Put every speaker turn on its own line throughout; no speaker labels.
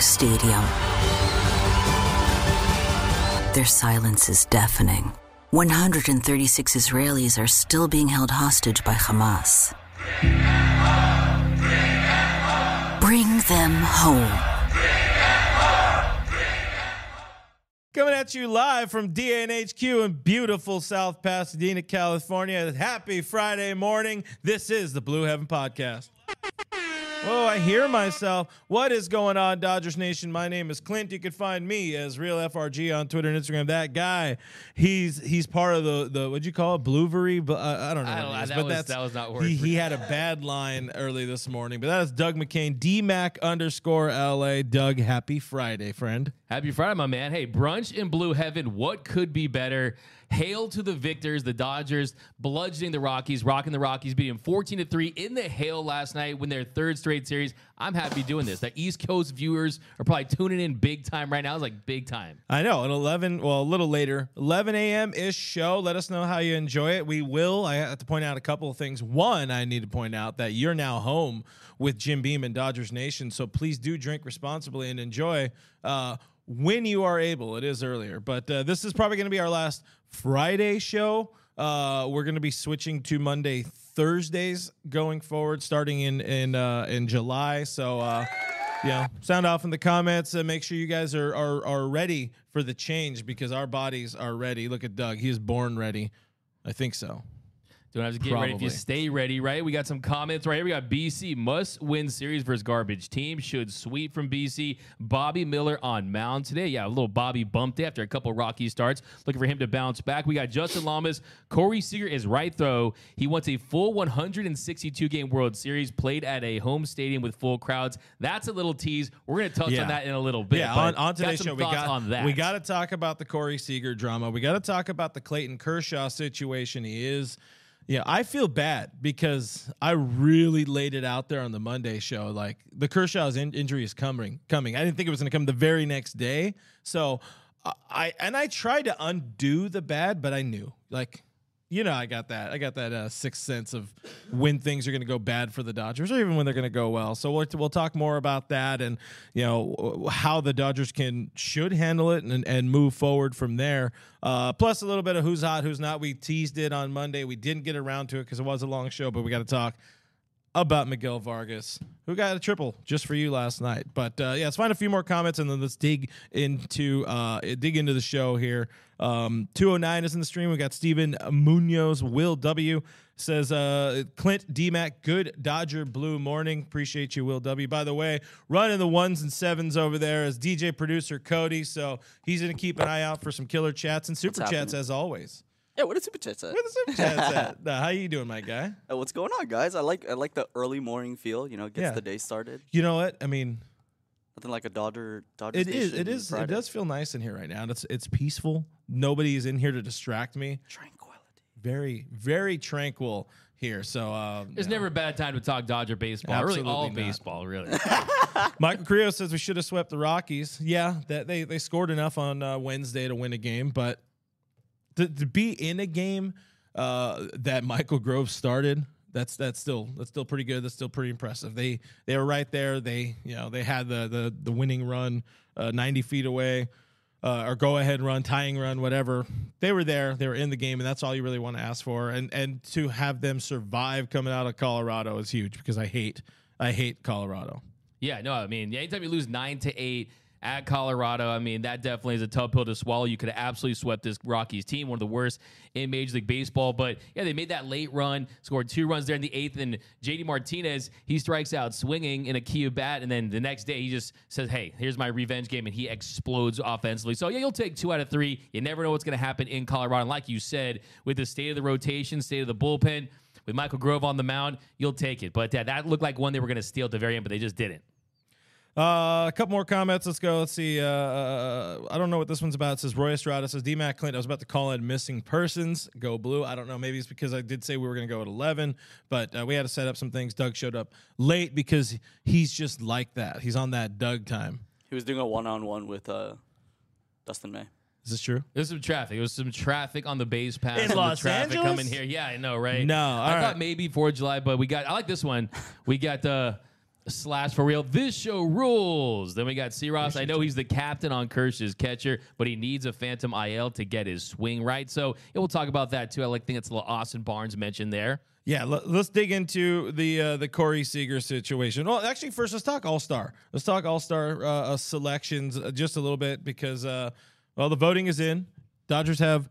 stadium. Their silence is deafening. 136 Israelis are still being held hostage by Hamas. Bring them home.
Coming at you live from DNHQ in beautiful South Pasadena, California. Happy Friday morning. This is the Blue Heaven Podcast. Oh, I hear myself. What is going on, Dodgers Nation? My name is Clint. You can find me as Real FRG on Twitter and Instagram. That guy, he's he's part of the the what'd you call it, Bluevery? But uh, I don't know.
I don't
is,
That
but
was-
that's
that was not word
He, he had a bad line early this morning, but that is Doug McCain, DMAC underscore LA. Doug, happy Friday, friend.
Happy Friday, my man. Hey, brunch in blue heaven. What could be better? Hail to the victors, the Dodgers bludgeoning the Rockies, rocking the Rockies, beating 14 to 3 in the hail last night, win their third straight series. I'm happy doing this. The East Coast viewers are probably tuning in big time right now. It's like big time.
I know. At 11, well, a little later, 11 a.m. ish show. Let us know how you enjoy it. We will. I have to point out a couple of things. One, I need to point out that you're now home with Jim Beam and Dodgers Nation. So please do drink responsibly and enjoy uh, when you are able. It is earlier, but uh, this is probably going to be our last Friday show. Uh, we're going to be switching to Monday, Thursdays going forward, starting in in uh, in July. So. Uh, yeah, sound off in the comments. Uh, make sure you guys are, are are ready for the change because our bodies are ready. Look at Doug; he is born ready. I think so.
Don't have to get ready if you stay ready, right? We got some comments right here. We got BC must win series versus garbage team. Should sweep from BC. Bobby Miller on mound today. Yeah, a little Bobby bumped after a couple rocky starts. Looking for him to bounce back. We got Justin Lamas. Corey Seager is right throw. He wants a full 162 game World Series played at a home stadium with full crowds. That's a little tease. We're gonna touch
Yeah.
on that in a little bit.
Yeah, on, on today's show we got
on that.
we got to talk about the Corey Seager drama. We got to talk about the Clayton Kershaw situation. He is, yeah. I feel bad because I really laid it out there on the Monday show. Like the Kershaw's in- injury is coming, coming. I didn't think it was going to come the very next day. So I- I and I tried to undo the bad, but I knew like. You know, I got that. I got that uh, sixth sense of when things are going to go bad for the Dodgers, or even when they're going to go well. So we'll, we'll talk more about that, and you know how the Dodgers can should handle it and and move forward from there. Uh, plus a little bit of who's hot, who's not. We teased it on Monday. We didn't get around to it because it was a long show, but we got to talk about Miguel Vargas, who got a triple just for you last night. But uh, yeah, let's find a few more comments and then let's dig into uh, dig into the show here. Um, 209 is in the stream. We got Steven Munoz, Will W says uh, Clint DMAC, good Dodger blue morning. Appreciate you, Will W. By the way, running the ones and sevens over there is DJ producer Cody. So he's gonna keep an eye out for some killer chats and super chats
happening?
as always.
Yeah, what is super chats at?
Where the super chats at? Uh, how you doing, my guy?
Uh, what's going on, guys? I like I like the early morning feel. You know, gets
Yeah.
the day started.
You know what? I mean,
Nothing like a Dodger Dodger.
It is.
Station
It is. It does feel nice in here right now. It's it's peaceful. Nobody is in here to distract me.
tranquility.
Very very tranquil here. So um,
There's
you know.
never a bad time to talk Dodger baseball. really, all
not.
baseball, really.
Michael Creo says we should have swept the Rockies. Yeah, that they they scored enough on uh, Wednesday to win a game, but to, to be in a game uh, that Michael Grove started. That's that's still that's still pretty good. That's still pretty impressive. They they were right there. They you know they had the the the winning run, uh, ninety feet away, uh, or go ahead run, tying run, whatever. They were there. They were in the game, and that's all you really want to ask for. And and to have them survive coming out of Colorado is huge because I hate I hate Colorado.
Yeah, no, I mean, anytime you lose nine to eight at Colorado, I mean, that definitely is a tough pill to swallow. You could have absolutely swept this Rockies team, one of the worst in Major League Baseball. But yeah, they made that late run, scored two runs there in the eighth, and JD Martinez, he strikes out swinging in a key of bat, and then the next day he just says, Hey, here's my revenge game, and he explodes offensively. So yeah, you'll take two out of three. You never know what's gonna happen in Colorado. And like you said, with the state of the rotation, state of the bullpen, with Michael Grove on the mound, you'll take it. But uh, that looked like one they were going to steal at the very end, but they just didn't.
Uh, a couple more comments. Let's go. Let's see. Uh, Uh, I don't know what this one's about. It says Roy Estrada says D Mac Clint. I was about to call in missing persons. Go blue. I don't know. Maybe it's because I did say we were going to go at eleven, but uh, we had to set up some things. Doug showed up late because he's just like that. He's on that Doug time.
He was doing a one on one with uh, Dustin May.
Is this true?
There's some traffic. There was some traffic on the base pass.
In
some
Los
traffic
Angeles?
coming here. Yeah, I know, right?
No,
I
all
thought maybe Fourth of July, but we got. I like this one. We got uh, slash for real. This show rules. Then we got C Ross. I know he's the captain on Kershaw's catcher, but he needs a phantom IL to get his swing right. So yeah, we'll talk about that too. I like think it's a little Austin Barnes mentioned there.
Yeah, let, us dig into the uh, the Corey Seager situation. Well, actually, first let's talk All Star. Let's talk All Star uh, uh, selections uh, just a little bit because uh, well, the voting is in. Dodgers have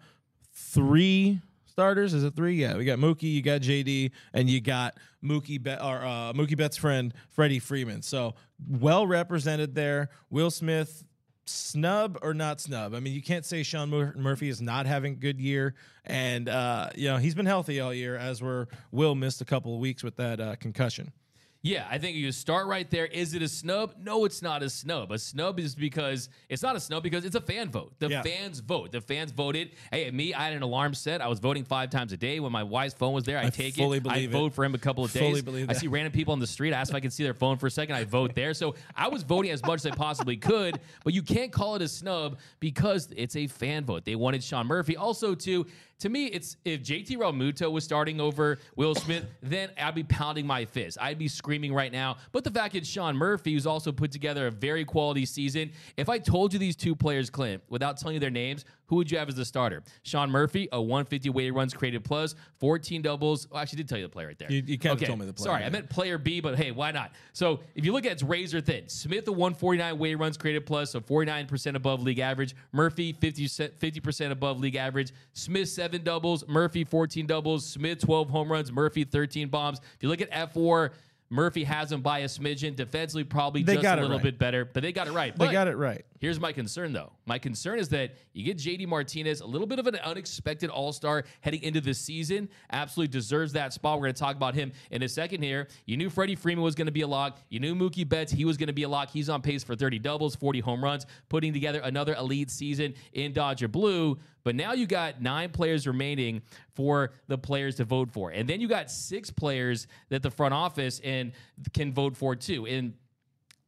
three starters. Is it three? Yeah, we got Mookie, you got JD, and you got Mookie Be- or uh, Mookie Betts' friend Freddie Freeman. So well represented there. Will Smith snub or not snub? I mean, you can't say Sean Mur- Murphy is not having a good year, and uh, you know he's been healthy all year. As were Will missed a couple of weeks with that uh, concussion.
Yeah, I think you start right there. Is it a snub? No, it's not a snub. A snub is because it's not a snub because it's a fan vote. The
Yeah.
fans vote. The fans voted. Hey, me, I had an alarm set. I was voting five times a day. When my wife's phone was there, I,
I
take it. I
it.
vote for him a couple of days. I see random people on the street. I ask if I can see their phone for a second. I vote there. So I was voting as much as I possibly could. But you can't call it a snub because it's a fan vote. They wanted Sean Murphy. Also, too, to me, it's if JT Realmuto was starting over Will Smith, then I'd be pounding my fist. I'd be screaming right now. But the fact is, Sean Murphy, who's also put together a very quality season. If I told you these two players, Clint, without telling you their names, who would you have as the starter? Sean Murphy, a 150 weighted runs created plus, 14 doubles. Well, I actually did tell you the player right there.
You- you kinda told me the player,
Sorry,
yeah.
I meant player B, but hey, why not? So if you look at it, it's razor thin. Smith, a 149 weighted runs created plus, so 49% above league average. Murphy, 50, 50% above league average. Smith, seven doubles. Murphy, 14 doubles. Smith, 12 home runs. Murphy, 13 bombs. If you look at fWAR, Murphy has him by a smidgen. Defensively, probably
They
just a little
right.
bit better, but they got it right.
They got it right.
Here's my concern, though. My concern is that you get JD Martinez, a little bit of an unexpected all star heading into the season. Absolutely deserves that spot. We're going to talk about him in a second here. You knew Freddie Freeman was going to be a lock. You knew Mookie Betts, he was going to be a lock. He's on pace for 30 doubles, 40 home runs, putting together another elite season in Dodger Blue. But now you got nine players remaining for the players to vote for. And then you got six players that the front office and can vote for too. And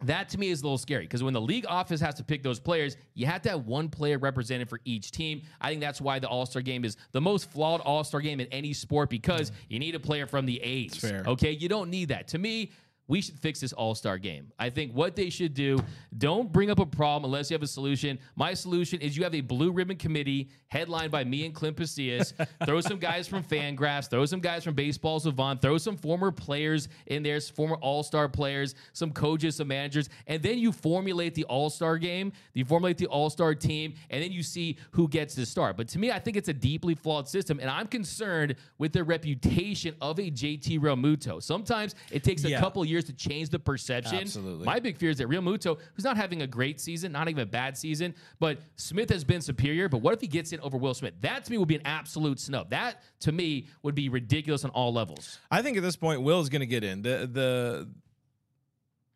that to me is a little scary because when the league office has to pick those players, you have to have one player represented for each team. I think that's why the All Star game is the most flawed All Star game in any sport because you need a player from the A's.
fair.
Okay, you don't need that. To me, we should fix this All Star game. I think what they should do, don't bring up a problem unless you have a solution. My solution is you have a blue ribbon committee headlined by me and Clint Pasillas. throw some guys from Fangraphs, throw some guys from Baseball Savant, throw some former players in there, former All Star players, some coaches, some managers, and then you formulate the All Star game. You formulate the All Star team, and then you see who gets to start. But to me, I think it's a deeply flawed system, and I'm concerned with the reputation of a JT Realmuto. Sometimes it takes a
Yeah.
couple years to change the perception.
Absolutely.
My big fear is that Realmuto, who's not having a great season, not even a bad season, but Smith has been superior. But what if he gets in over Will Smith? That to me would be an absolute snub. That to me would be ridiculous on all levels.
I think at this point, Will is going to get in. The the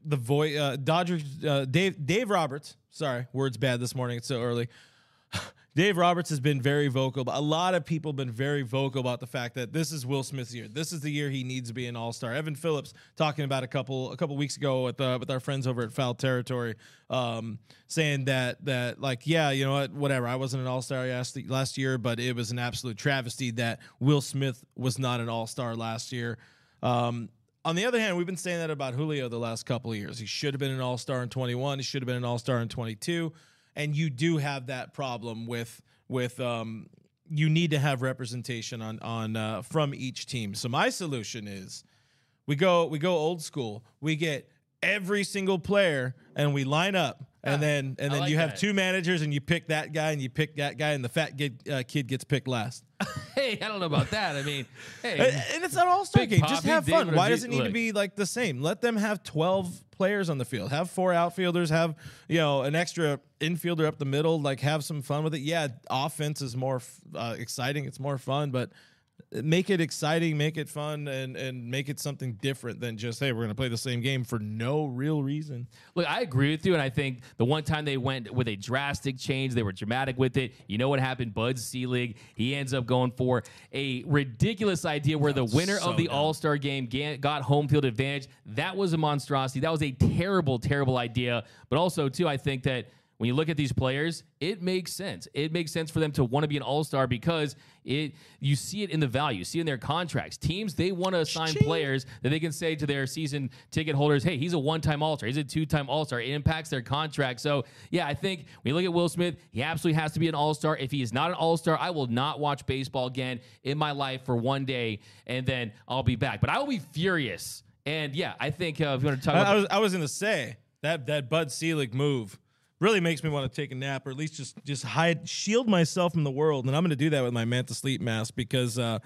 the voice uh, Dodgers uh, Dave Dave Roberts. Sorry, words bad this morning. It's so early. Dave Roberts has been very vocal. But a lot of people have been very vocal about the fact that this is Will Smith's year. This is the year he needs to be an All Star. Evan Phillips talking about a couple a couple weeks ago with uh, with our friends over at Foul Territory, um, saying that that like yeah, you know what, whatever. I wasn't an All Star last year, but it was an absolute travesty that Will Smith was not an All Star last year. Um, on the other hand, we've been saying that about Julio the last couple of years. He should have been an All Star in 21. He should have been an All Star in 22. And you do have that problem with with um, you need to have representation on on uh, from each team. So my solution is we go we go old school. We get every single player and we line up. And then and
I
then
like
you have
that.
two managers and you pick that guy and you pick that guy and the fat kid, uh, kid gets picked last.
Hey, I don't know about that. I mean, hey,
and it's an all star game. Just have fun. Why does it need to be like the same? Let them have 12 players on the field. Have four outfielders, have, you know, an extra infielder up the middle. Like, have some fun with it. Yeah, offense is more uh, exciting. It's more fun, but make it exciting, make it fun, and, and make it something different than just, hey, we're going to play the same game for no real reason.
Look, I agree with you, and I think the one time they went with a drastic change, they were dramatic with it. You know what happened? Bud Selig, he ends up going for a ridiculous idea where the winner
so
of the. All Star game got home field advantage. That was a monstrosity. That was a terrible, terrible idea. But also, too, I think that when you look at these players, it makes sense. It makes sense for them to want to be an all-star because it you see it in the value, see it in their contracts. Teams they want to assign
Ching.
players that they can say to their season ticket holders, "Hey, he's a one-time all-star. He's a two-time all-star." It impacts their contract. So, yeah, I think when you look at Will Smith, he absolutely has to be an all-star. If he is not an all-star, I will not watch baseball again in my life for one day, and then I'll be back. But I will be furious. And yeah, I think uh, if you want to talk
I,
about
I was I was gonna say that that Bud Selig move really makes me want to take a nap or at least just just hide shield myself from the world. And i'm going to do that with my manta sleep mask because uh,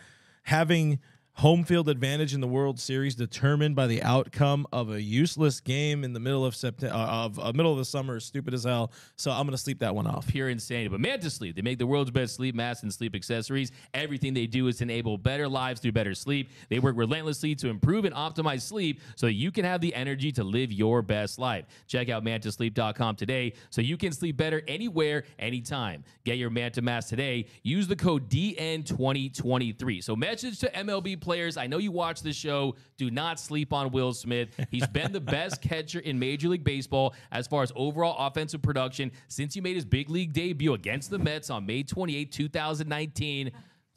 having home field advantage in the world series determined by the outcome of a useless game in the middle of september uh, of uh, middle of the summer is stupid as hell so i'm to sleep that one off
pure insanity. But Manta Sleep, they make the world's best sleep masks and sleep accessories. Everything they do is to enable better lives through better sleep. They work relentlessly to improve and optimize sleep so that you can have the energy to live your best life. Check out mantasleep.com today so you can sleep better anywhere, anytime. Get your Manta mask today. Use the code DN2023. So, message to MLB I know you watch this show. Do not sleep on Will Smith. He's been the best catcher in Major League Baseball as far as overall offensive production since he made his big league debut against the Mets on May 28, 2019.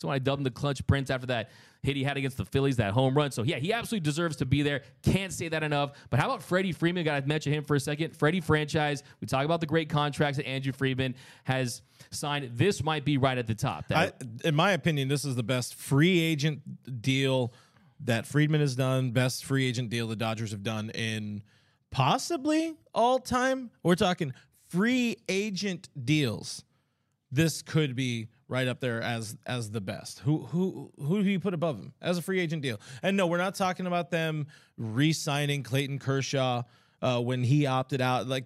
When I dubbed him the clutch prince after that hit he had against the Phillies, that home run. So, yeah, he absolutely deserves to be there. Can't say that enough. But how about Freddie Freeman? Got to mention him for a second. Freddie franchise. We talk about the great contracts that Andrew Friedman has signed. This might be right at the top.
I, in my opinion this is the best free agent deal that friedman has done best free agent deal the dodgers have done in possibly all time we're talking free agent deals this could be right up there as as the best. Who who who do you put above him as a free agent deal? And no, we're not talking about them re-signing Clayton Kershaw uh, when he opted out. Like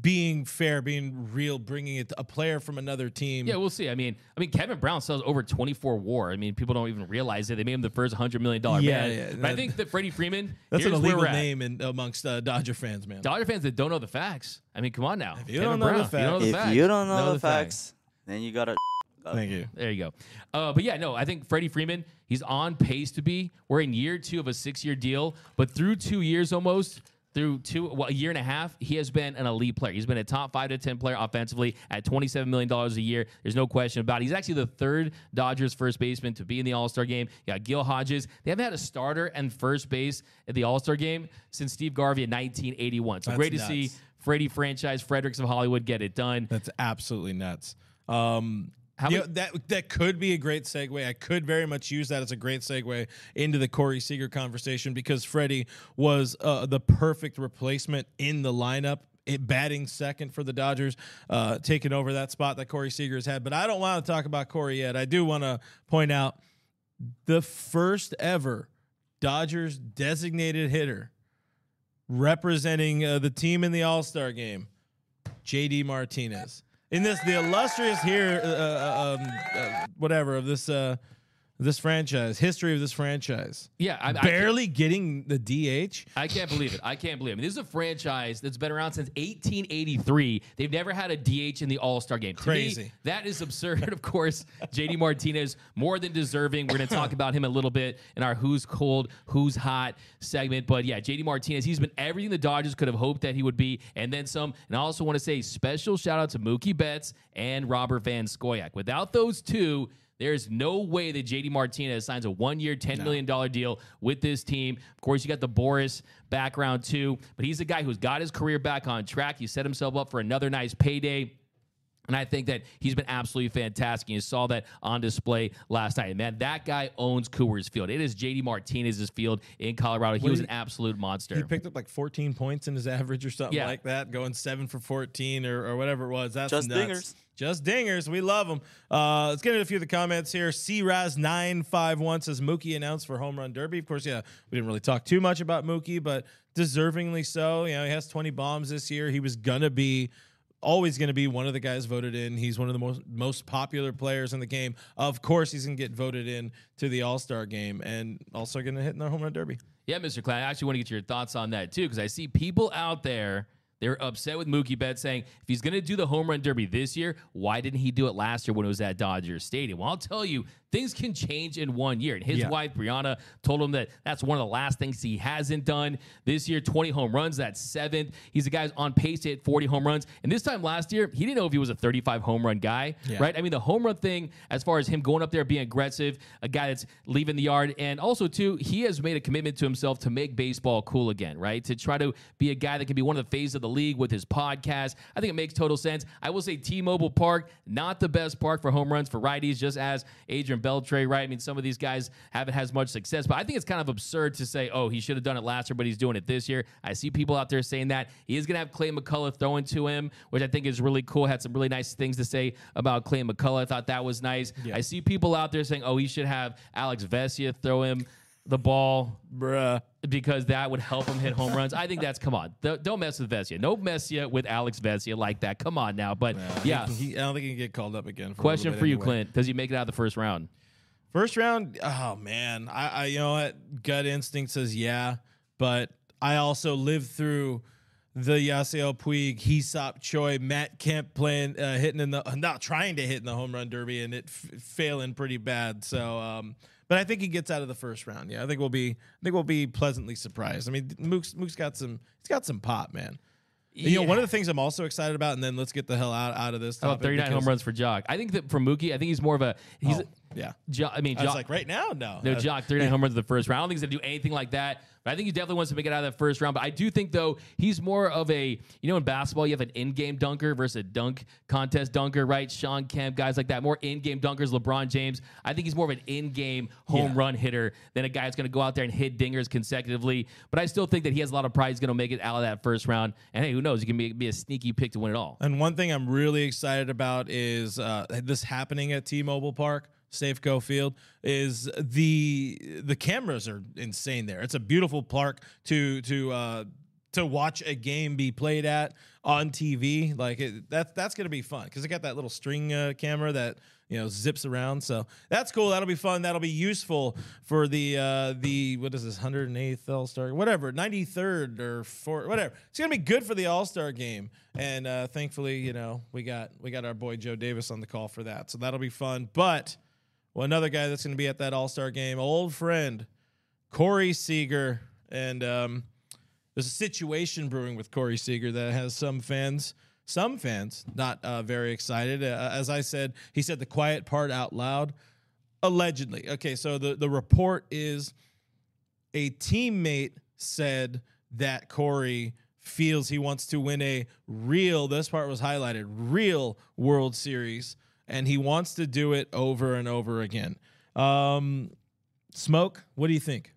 being fair, being real, bringing it a player from another team.
Yeah, we'll see. I mean, I mean, Kevin Brown sells over 24 WAR. I mean, people don't even realize it. They made him the first 100 million dollar
Yeah,
man.
yeah,
but I think that Freddie Freeman.
That's an
here's
illegal name in, amongst uh, Dodger fans, man.
Dodger fans that don't know the facts. I mean, come on now.
you
Kevin
don't know the
Brown, if you don't know the
if
facts,
you don't know, the facts, then you gotta.
Thank you.
There you go. Uh, but yeah, no, I think Freddie Freeman, he's on pace to be. We're in year two of a six year deal, but through two years almost, through two, well, a year and a half, he has been an elite player. He's been a top five to 10 player offensively at $27 million a year. There's no question about it. He's actually the third Dodgers first baseman to be in the All Star game. You got Gil Hodges. They haven't had a starter and first base at the All Star game since Steve Garvey in 1981. So
That's
great to
nuts.
see Freddie franchise, Fredericks of Hollywood get it done.
That's absolutely nuts. Um,
How
you know, that that could be a great segue. I could very much use that as a great segue into the Corey Seager conversation because Freddie was uh, the perfect replacement in the lineup. It batting second for the Dodgers, uh, taking over that spot that Corey Seager has had. But I don't want to talk about Corey yet. I do want to point out the first ever Dodgers designated hitter representing uh, the team in the All Star game, JD Martinez. In this, the illustrious here, uh, uh, um, uh, whatever of this uh, this franchise, history of this franchise,
Yeah, I, I
barely getting the DH.
I can't believe it. I can't believe it. I mean, this is a franchise that's been around since 1883. They've never had a DH in the All Star game. To me,
Crazy.
that is absurd. Of course, JD Martinez, more than deserving. We're going to talk about him a little bit in our Who's Cold, Who's Hot segment. But yeah, JD Martinez, he's been everything the Dodgers could have hoped that he would be, and then some. And I also want to say special shout out to Mookie Betts and Robert Van Scoyoc. Without those two, there's no way that JD Martinez signs a one year, $10 million deal with this team. Of course, you got the Boris background too, but he's a guy who's got his career back on track. He set himself up for another nice payday. And I think that he's been absolutely fantastic. You saw that on display last night. Man, that guy owns Coors Field. It is JD Martinez's field in Colorado. He
What
was
did
an absolute monster.
He picked up like 14 points in his average or something
Yeah.
like that, going seven for 14 or, or whatever it was. That's
Just
nuts.
dingers.
Just dingers. We love them. Uh, let's get into a few of the comments here. CRaz951 says Mookie announced for Home Run Derby. Of course, yeah, we didn't really talk too much about Mookie, but deservingly so. You know, he has 20 bombs this year. He was going to be always going to be one of the guys voted in. He's one of the most most popular players in the game. Of course, he's going to get voted in to the All Star game and also going to hit in the home run derby.
Yeah, Mr. Clown. I actually want to get your thoughts on that too, because I see people out there They're upset with Mookie Betts saying if he's going to do the home run derby this year, why didn't he do it last year when it was at Dodger Stadium? Well, I'll tell you, things can change in one year. And his
Yeah.
wife, Brianna, told him that that's one of the last things he hasn't done. This year, 20 home runs, that's seventh. He's a guy's on pace to hit 40 home runs. And this time last year, he didn't know if he was a 35 home run guy,
Yeah.
right? I mean, the home run thing, as far as him going up there, being aggressive, a guy that's leaving the yard, and also, too, he has made a commitment to himself to make baseball cool again, right? To try to be a guy that can be one of the faces of the league with his podcast. I think it makes total sense. I will say T Mobile Park, not the best park for home runs for righties, just as Adrian Beltre, right? I mean, some of these guys haven't had as much success, but I think it's kind of absurd to say, oh, he should have done it last year, but he's doing it this year. I see people out there saying that. He is going to have Clay McCullough throwing to him, which I think is really cool. Had some really nice things to say about Clay McCullough. I thought that was nice. I see people out there saying, oh, he should have Alex Vesia throw him the ball
Bruh.
because that would help him hit home runs. I think that's come on. Th- Don't mess with Vesia. No Vesia with Alex Vesia like that. Come on now. But yeah,
He, I don't think he can get called up again. For
question for you,
anyway.
Clint. Does he make it out of the first round?
First round, oh man, I, I you know what gut instinct says yeah, but I also lived through the Yasiel Puig, Hee-seop Choi, Matt Kemp playing, uh, hitting in the, not trying to hit in the home run derby and it f- failing pretty bad. So, um, but I think he gets out of the first round. Yeah, I think we'll be, I think we'll be pleasantly surprised. I mean, Mook's, Mook's got some, he's got some pop, man. You know, one of the things I'm also excited about, and then let's get the hell out, out of this.
How about
topic
39 home runs for Joc? I think that for Mookie, I think he's more of a he's.
Oh, yeah.
Jo- I mean,
I was
Joc,
like, right now, no.
No,
Uh,
Joc, 39 home runs in the first round. I don't think he's going to do anything like that. But I think he definitely wants to make it out of that first round. But I do think, though, he's more of a, you know, in basketball, you have an in game dunker versus a dunk contest dunker, right? Shawn Kemp, guys like that. More in game dunkers, LeBron James. I think he's more of an in game home
Yeah.
run hitter than a guy that's going to go out there and hit dingers consecutively. But I still think that he has a lot of pride. He's going to make it out of that first round. And hey, who knows? He can be, be a sneaky pick to win it all.
And one thing I'm really excited about is uh, this happening at T-Mobile Park, Safeco Field, is the the cameras are insane there. It's a beautiful park to to uh, to watch a game be played at on TV. Like it, that's that's gonna be fun because it got that little string uh, camera that you know zips around. So that's cool. That'll be fun. That'll be useful for the uh, the what is this 108th All Star whatever 93rd or four whatever. It's gonna be good for the All Star game. And uh, thankfully, you know we got we got our boy Joe Davis on the call for that. So that'll be fun. But well, another guy that's gonna be at that All Star game, old friend Corey Seager, and um, there's a situation brewing with Corey Seager that has some fans, some fans, not uh, very excited. Uh, as I said, he said the quiet part out loud. Allegedly, okay. So the the report is a teammate said that Corey feels he wants to win a real. This part was highlighted. Real World Series, and he wants to do it over and over again. Um, Smoke, what do you think?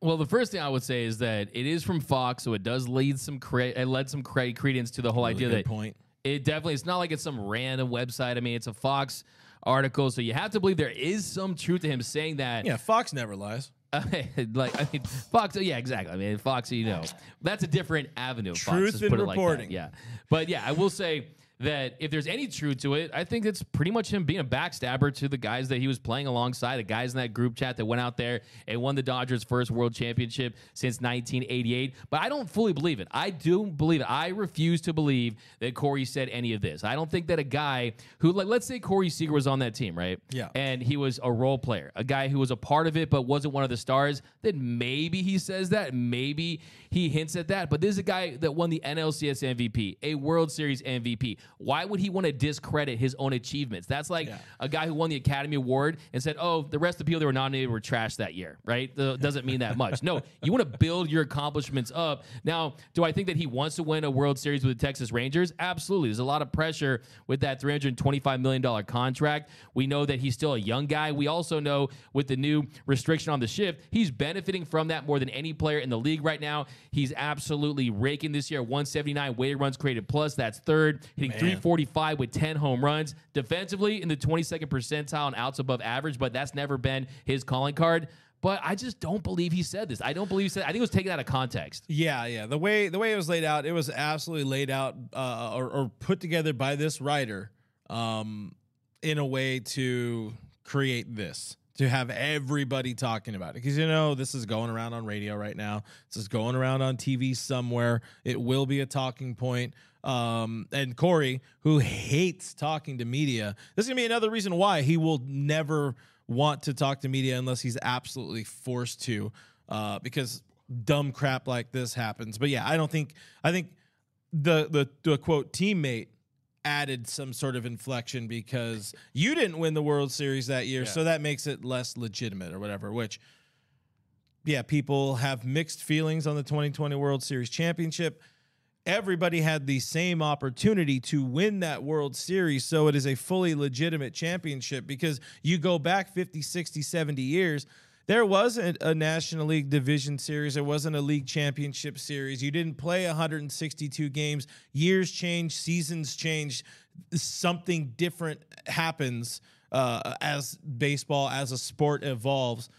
Well, the first thing I would say is that it is from Fox, so it does lead some cre- it led some cre- credence to the whole idea
Good
that
point.
it definitely it's not like it's some random website. I mean, it's a Fox article, so you have to believe there is some truth to him saying that.
Yeah, Fox never lies.
like I mean, Fox. Yeah, exactly. I mean, Fox. You know, that's a different avenue. Of Fox,
Truth in
put it like that.
reporting.
Yeah, but yeah, I will say that if there's any truth to it, I think it's pretty much him being a backstabber to the guys that he was playing alongside, the guys in that group chat that went out there and won the Dodgers' first World Championship since 1988. But I don't fully believe it. I do believe it. I refuse to believe that Corey said any of this. I don't think that a guy who, like, let's say Corey Seager was on that team, right?
Yeah.
And he was a role player, a guy who was a part of it but wasn't one of the stars, then maybe he says that. Maybe he hints at that. But this is a guy that won the NLCS MVP, a World Series MVP. Why would he want to discredit his own achievements? That's like
Yeah.
a guy who won the Academy Award and said, oh, the rest of the people that were nominated were trash that year, right? That doesn't mean that much. No, you want to build your accomplishments up. Now, do I think that he wants to win a World Series with the Texas Rangers? Absolutely. There's a lot of pressure with that $325 million contract. We know that he's still a young guy. We also know with the new restriction on the shift, he's benefiting from that more than any player in the league right now. He's absolutely raking this year. 179 weighted runs created plus. That's third. Hitting 345 with 10 home runs. Defensively in the 22nd percentile and outs above average, but that's never been his calling card. But I just don't believe he said this. I don't believe he said. I think it was taken out of context.
Yeah, yeah. The way the way it was laid out, it was absolutely laid out uh, or, or put together by this writer um, in a way to create this to have everybody talking about it because you know this is going around on radio right now. This is going around on TV somewhere. It will be a talking point. Um, and Corey, who hates talking to media, this is gonna be another reason why he will never want to talk to media unless he's absolutely forced to, uh, because dumb crap like this happens. But yeah, I don't think I think the the the quote teammate added some sort of inflection because you didn't win the World Series that year, so that makes it less legitimate or whatever, which yeah, people have mixed feelings on the 2020 World Series championship. Everybody had the same opportunity to win that World Series, so it is a fully legitimate championship because you go back 50, 60, 70 years, there wasn't a National League Division Series. There wasn't a league championship series. You didn't play 162 games. Years change, seasons change. Something different happens uh, as baseball, as a sport evolves.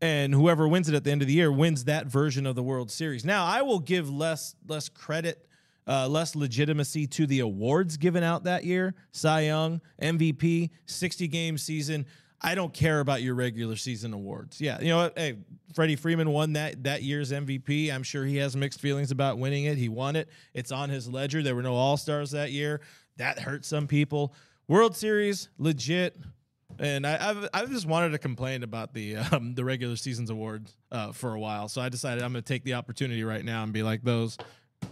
And whoever wins it at the end of the year wins that version of the World Series. Now, I will give less less credit, uh, less legitimacy to the awards given out that year: Cy Young, MVP, 60 game season. I don't care about your regular season awards. Yeah, you know what? Hey, Freddie Freeman won that that year's MVP. I'm sure he has mixed feelings about winning it. He won it. It's on his ledger. There were no All Stars that year. That hurt some people. World Series, legit. And I, I've I've just wanted to complain about the um, the regular season's awards uh, for a while. So I decided I'm going to take the opportunity right now and be like those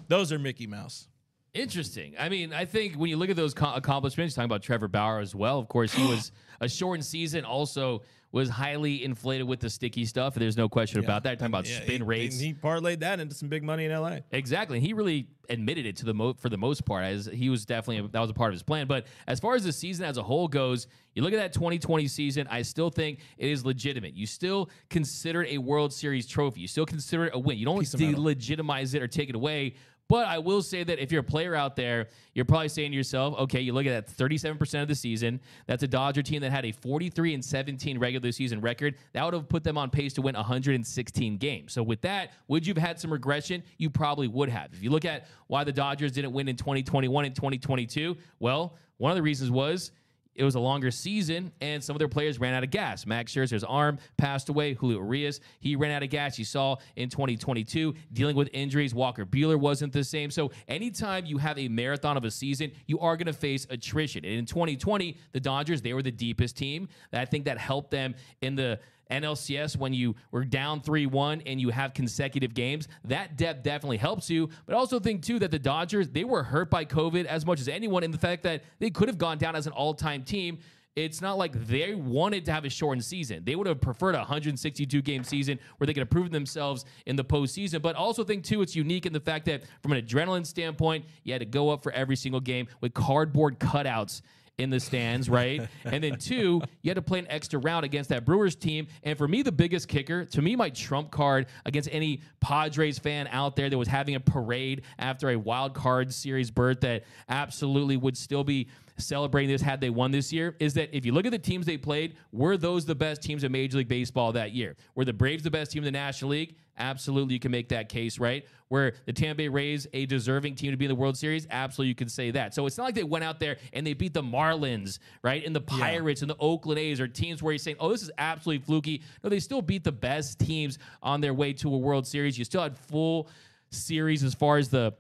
those are Mickey Mouse.
Interesting. I mean, I think when you look at those co- accomplishments, talking about Trevor Bauer as well. Of course, he was a shortened season. Also, was highly inflated with the sticky stuff. There's no question about that. Talking about
Yeah,
spin
he,
rates.
He parlayed that into some big money in LA.
Exactly. He really admitted it to the mo- for the most part as he was definitely that was a part of his plan. But as far as the season as a whole goes, you look at that 2020 season, I still think it is legitimate. You still consider it a World Series trophy. You still consider it a win. You don't delegitimize it or take it away. But I will say that if you're a player out there, you're probably saying to yourself, okay, you look at that 37% of the season. That's a Dodger team that had a 43 and 17 regular season record. That would have put them on pace to win 116 games. So with that, would you have had some regression? You probably would have. If you look at why the Dodgers didn't win in 2021 and 2022, well, one of the reasons was it was a longer season, and some of their players ran out of gas. Max Scherzer's arm passed away. Julio Urias, he ran out of gas. You saw in 2022 dealing with injuries. Walker Buehler wasn't the same. So anytime you have a marathon of a season, you are going to face attrition. And in 2020, the Dodgers they were the deepest team. I think that helped them in the NLCS when you were down 3 1 and you have consecutive games. That depth definitely helps you. But also think, too, that the Dodgers, they were hurt by COVID as much as anyone in the fact that they could have gone down as an all time team. It's not like they wanted to have a shortened season. They would have preferred a 162 game season where they could have proven themselves in the postseason. But also think too, it's unique in the fact that from an adrenaline standpoint, you had to go up for every single game with cardboard cutouts in the stands, right? and then two, you had to play an extra round against that Brewers team. And for me, the biggest kicker, to me, my trump card against any Padres fan out there that was having a parade after a wild card series berth that absolutely would still be celebrating this had they won this year is that if you look at the teams they played, were those the best teams in Major League Baseball that year? Were the Braves the best team in the National League? Absolutely, you can make that case, right? Where the Tampa Bay Rays a deserving team to be in the World Series? Absolutely, you can say that. So it's not like they went out there and they beat the Marlins, right? And the Pirates and the Oakland A's are teams where you're saying, oh, this is absolutely fluky. No, they still beat the best teams on their way to a World Series. You still had full series as far as the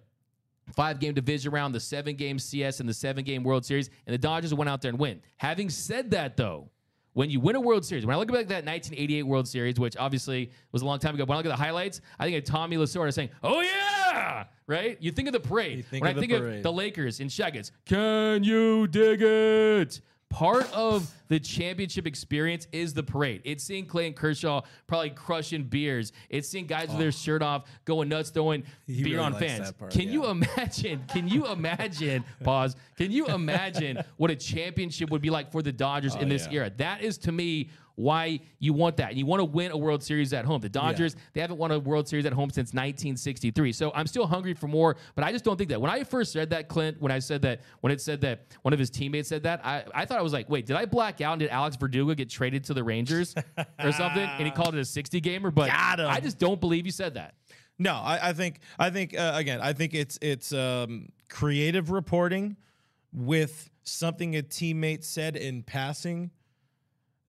five game division round, the seven game CS, and the seven game World Series, and the Dodgers went out there and win. Having said that, though, when you win a World Series, when I look back at that 1988 World Series, which obviously was a long time ago, when I look at the highlights, I think of Tommy Lasorda saying, "Oh yeah!" Right? You think of the parade.
You think
when
of
I
the
think
parade.
of the Lakers in Shaggets, can you dig it? Part of the championship experience is the parade. It's seeing Clayton Kershaw probably crushing beers. It's seeing guys with their oh. shirt off, going nuts, throwing
He
beer
really
on fans.
part,
can you imagine? Can you imagine? pause. Can you imagine what a championship would be like for the Dodgers in oh, this
Oh, yeah.
era? That is to me why you want that. And you want to win a World Series at home. The Dodgers, they haven't won a World Series at home since 1963. So I'm still hungry for more, but I just don't think that. When I first said that, Clint, when I said that, when it said that one of his teammates said that, I, I thought I was like, wait, did I black out and did Alex Verdugo get traded to the Rangers or something? And he called it a 60 gamer, but I just don't believe you said that.
No, I, I think I think uh, again, I think it's it's um, creative reporting with something a teammate said in passing.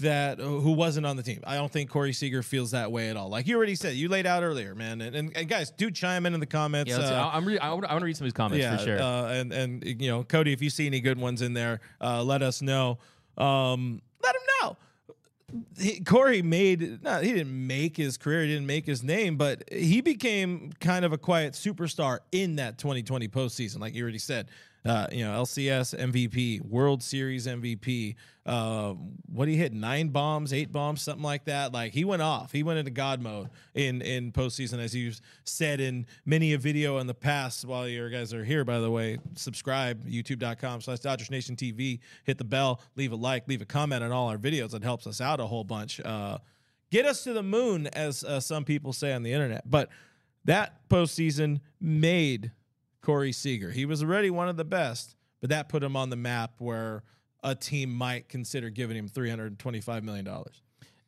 That uh, who wasn't on the team. I don't think Corey Seager feels that way at all. Like you already said, you laid out earlier, man. And, and, and guys, do chime in in the comments.
Yeah,
uh,
I'm re- I want to read some of these comments
yeah,
for sure.
Uh, and and you know, Cody, if you see any good ones in there, uh, let us know. Um, let him know. He, Corey made not he didn't make his career, he didn't make his name, but he became kind of a quiet superstar in that 2020 postseason, like you already said. Uh, you know, LCS MVP, World Series MVP. Uh, what he hit nine bombs, eight bombs, something like that. Like he went off. He went into God mode in in postseason, as you've said in many a video in the past. While you guys are here, by the way, subscribe YouTube.com slash Dodgers Nation TV. Hit the bell, leave a like, leave a comment on all our videos. It helps us out a whole bunch. Uh, get us to the moon, as uh, some people say on the internet. But that postseason made Corey Seager. He was already one of the best, but that put him on the map where a team might consider giving him $325 million.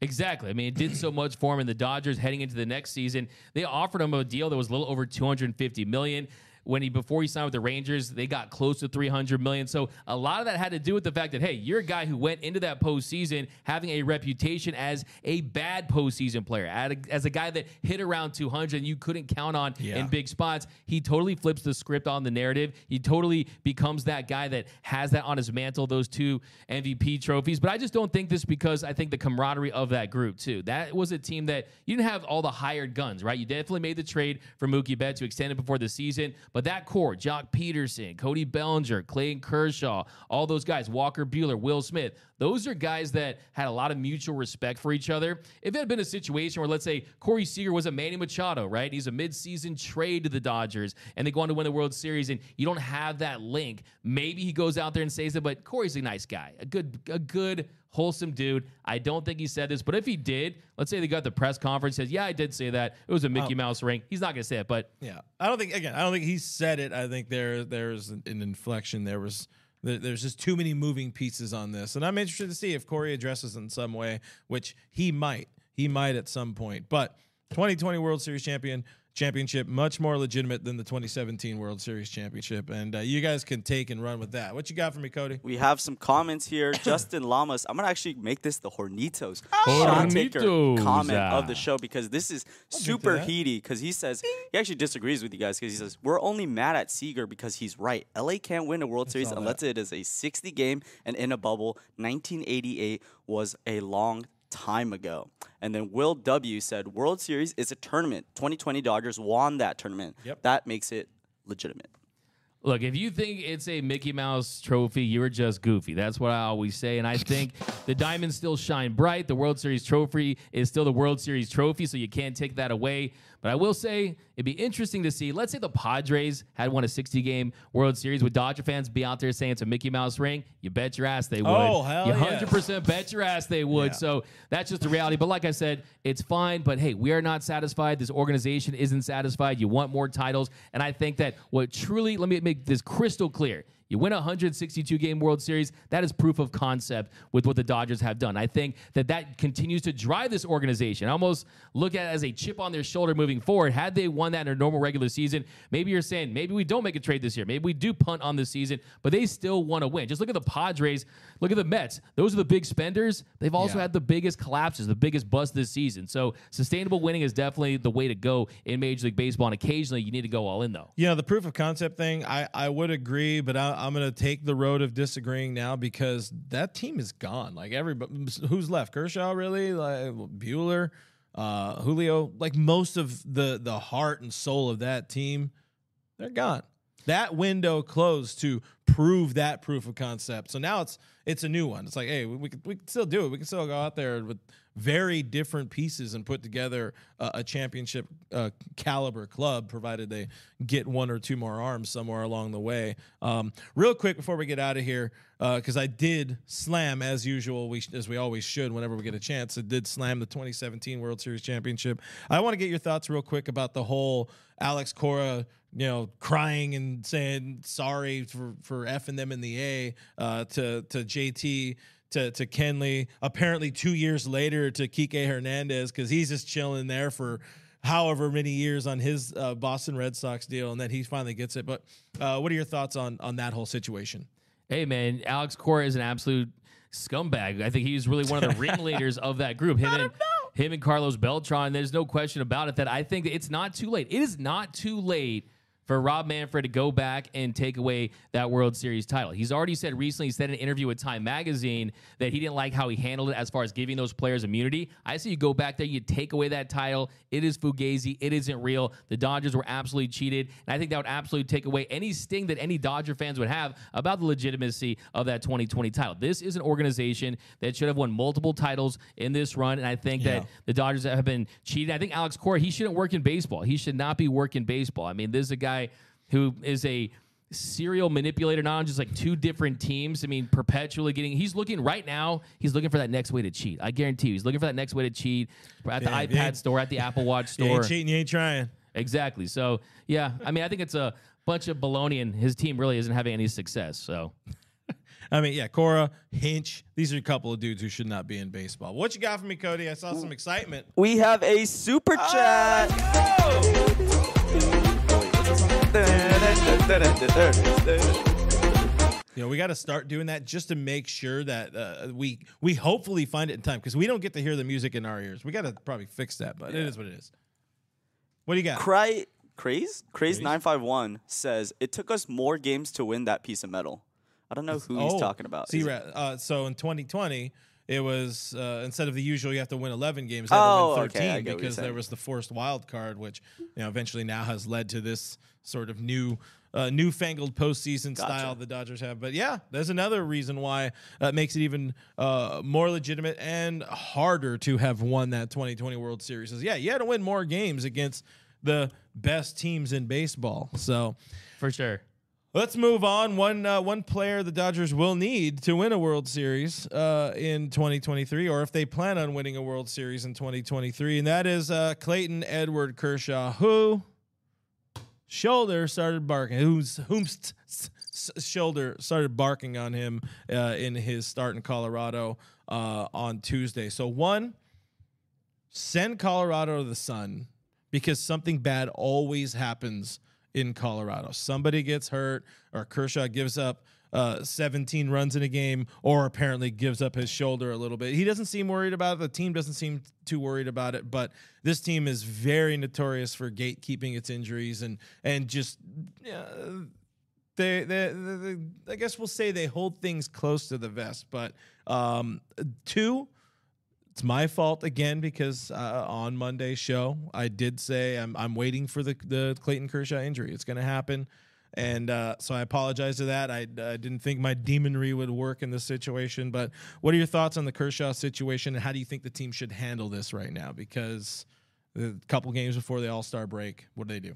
Exactly. I mean, it did so much for him. And the Dodgers heading into the next season, they offered him a deal that was a little over 250 million. When he before he signed with the Rangers, they got close to 300 million. So a lot of that had to do with the fact that hey, you're a guy who went into that postseason having a reputation as a bad postseason player, as a guy that hit around 200 and you couldn't count on
Yeah.
in big spots. He totally flips the script on the narrative. He totally becomes that guy that has that on his mantle, those two MVP trophies. But I just don't think this because I think the camaraderie of that group, too. That was a team that you didn't have all the hired guns, right? You definitely made the trade for Mookie Betts to extend it before the season. But that core, Joc Pederson, Cody Bellinger, Clayton Kershaw, all those guys, Walker Buehler, Will Smith, those are guys that had a lot of mutual respect for each other. If it had been a situation where, let's say, Corey Seager was a Manny Machado, right? He's a midseason trade to the Dodgers, and they go on to win the World Series, and you don't have that link. Maybe he goes out there and says it, but Corey's a nice guy, a good, a good, wholesome dude. I don't think he said this, but if he did, let's say they got the press conference, says, "Yeah, I did say that. It was a Mickey oh. Mouse ring." He's not going to say it, but
Yeah, I don't think again. I don't think he said it. I think there there's an, an inflection. There was there's just too many moving pieces on this, and I'm interested to see if Corey addresses in some way, which he might. He might at some point. But 2020 World Series champion championship much more legitimate than the 2017 World Series championship, and uh, you guys can take and run with that. What you got for me, Cody?
We have some comments here. Justin Lamas. I'm gonna actually make this the Hornitos shot taker
Hornitos.
comment of the show because this is super
that.
heaty. Because he says he actually disagrees with you guys because he says we're only mad at Seager because he's right. LA can't win a World Series
all
unless it is a 60 game and in a bubble. 1988 was a long time ago. And then Will W said World Series is a tournament. 2020 Dodgers won that tournament.
Yep.
That makes it legitimate.
Look, if you think it's a Mickey Mouse trophy, you're just goofy. That's what I always say. And I think the diamonds still shine bright. The World Series trophy is still the World Series trophy, so you can't take that away. But I will say it'd be interesting to see. Let's say the Padres had won a 60 game World Series. Would Dodger fans be out there saying it's a Mickey Mouse ring? You bet your ass they oh, would.
Oh, hell
You 100% bet your ass they would.
Yeah.
So that's just the reality. But like I said, it's fine. But hey, we are not satisfied. This organization isn't satisfied. You want more titles. And I think that what truly, let me make this crystal clear. You win a 162 game World Series. That is proof of concept with what the Dodgers have done. I think that that continues to drive this organization. I almost look at it as a chip on their shoulder moving forward. Had they won that in a normal regular season, maybe you're saying maybe we don't make a trade this year. Maybe we do punt on the season, but they still want to win. Just look at the Padres. Look at the Mets. Those are the big spenders. They've also
Yeah.
had the biggest collapses, the biggest bust this season. So sustainable winning is definitely the way to go in Major League Baseball. And occasionally you need to go all in though.
You know, the proof of concept thing, I, I would agree, but I, I'm going to take the road of disagreeing now because that team is gone. Like, everybody, who's left? Kershaw, really? Like, Buehler, uh, Julio, like most of the, the heart and soul of that team, they're gone. That window closed to prove that proof of concept. So now it's it's a new one. It's like, hey, we, we we still do it. We can still go out there with very different pieces and put together a, championship uh, caliber club, provided they get one or two more arms somewhere along the way. Um, real quick before we get out of here, because uh, I did slam as usual, we as we always should whenever we get a chance. I did slam the 2017 World Series championship. I want to get your thoughts real quick about the whole Alex Cora you know, crying and saying sorry for for effing them in the A uh, to to JT to to Kenley. Apparently, two years later to Kike Hernandez because he's just chilling there for however many years on his uh, Boston Red Sox deal, and then he finally gets it. But uh, what are your thoughts on on that whole situation?
Hey man, Alex Cora is an absolute scumbag. I think he's really one of the ringleaders of that group. Him and him and Carlos Beltran. There's no question about it that I think it's not too late. It is not too late for Rob Manfred to go back and take away that World Series title. He's already said recently, he said in an interview with Time Magazine that he didn't like how he handled it as far as giving those players immunity. I say you go back there, you take away that title. It is Fugazi. It isn't real. The Dodgers were absolutely cheated. And I think that would absolutely take away any sting that any Dodger fans would have about the legitimacy of that 2020 title. This is an organization that should have won multiple titles in this run. And I think yeah. that the Dodgers have been cheated. I think Alex Cora, he shouldn't work in baseball. He should not be working baseball. I mean, this is a guy guy who is a serial manipulator, not on just like two different teams. I mean, perpetually getting. He's looking right now. He's looking for that next way to cheat. I guarantee you, he's looking for that next way to cheat at the yeah, iPad yeah. store, at the Apple Watch store. You
ain't cheating, you ain't trying.
Exactly. So yeah, I mean, I think it's a bunch of baloney, and his team really isn't having any success. So.
I mean, yeah, Cora, Hinch, these are a couple of dudes who should not be in baseball. What you got for me, Cody? I saw some excitement.
We have a super oh, chat.
You know, we got to start doing that just to make sure that uh, we we hopefully find it in time because we don't get to hear the music in our ears. We got to probably fix that, but yeah. it is what it is. What do you got?
Cry, Craze, Craze nine five one says it took us more games to win that piece of metal. I don't know who oh, he's talking about.
See, uh, so in 2020, it was uh, instead of the usual, you have to win 11 games.
oh,
win 13
okay,
because there was the forced wild card, which you know eventually now has led to this sort of new uh, newfangled postseason gotcha. style the Dodgers have. But yeah, there's another reason why uh, it makes it even uh, more legitimate and harder to have won that 2020 World Series. Is yeah, you had to win more games against the best teams in baseball. So
for sure.
Let's move on. One uh, one player the Dodgers will need to win a World Series uh, in 2023, or if they plan on winning a World Series in 2023, and that is uh, Clayton Edward Kershaw, who shoulder started barking. Whose shoulder started barking on him uh, in his start in Colorado uh, on Tuesday. So one, send Colorado to the sun because something bad always happens in Colorado. Somebody gets hurt, or Kershaw gives up uh, 17 runs in a game, or apparently gives up his shoulder a little bit. He doesn't seem worried about it. The team doesn't seem too worried about it. But this team is very notorious for gatekeeping its injuries and and just. Uh, they, they, they, I guess we'll say they hold things close to the vest. But um, two, it's my fault again because uh, on Monday's show I did say I'm I'm waiting for the the Clayton Kershaw injury. It's going to happen, and uh, so I apologize to that. I, I didn't think my demonry would work in this situation. But what are your thoughts on the Kershaw situation, and how do you think the team should handle this right now? Because a couple games before the All Star break, what do they do?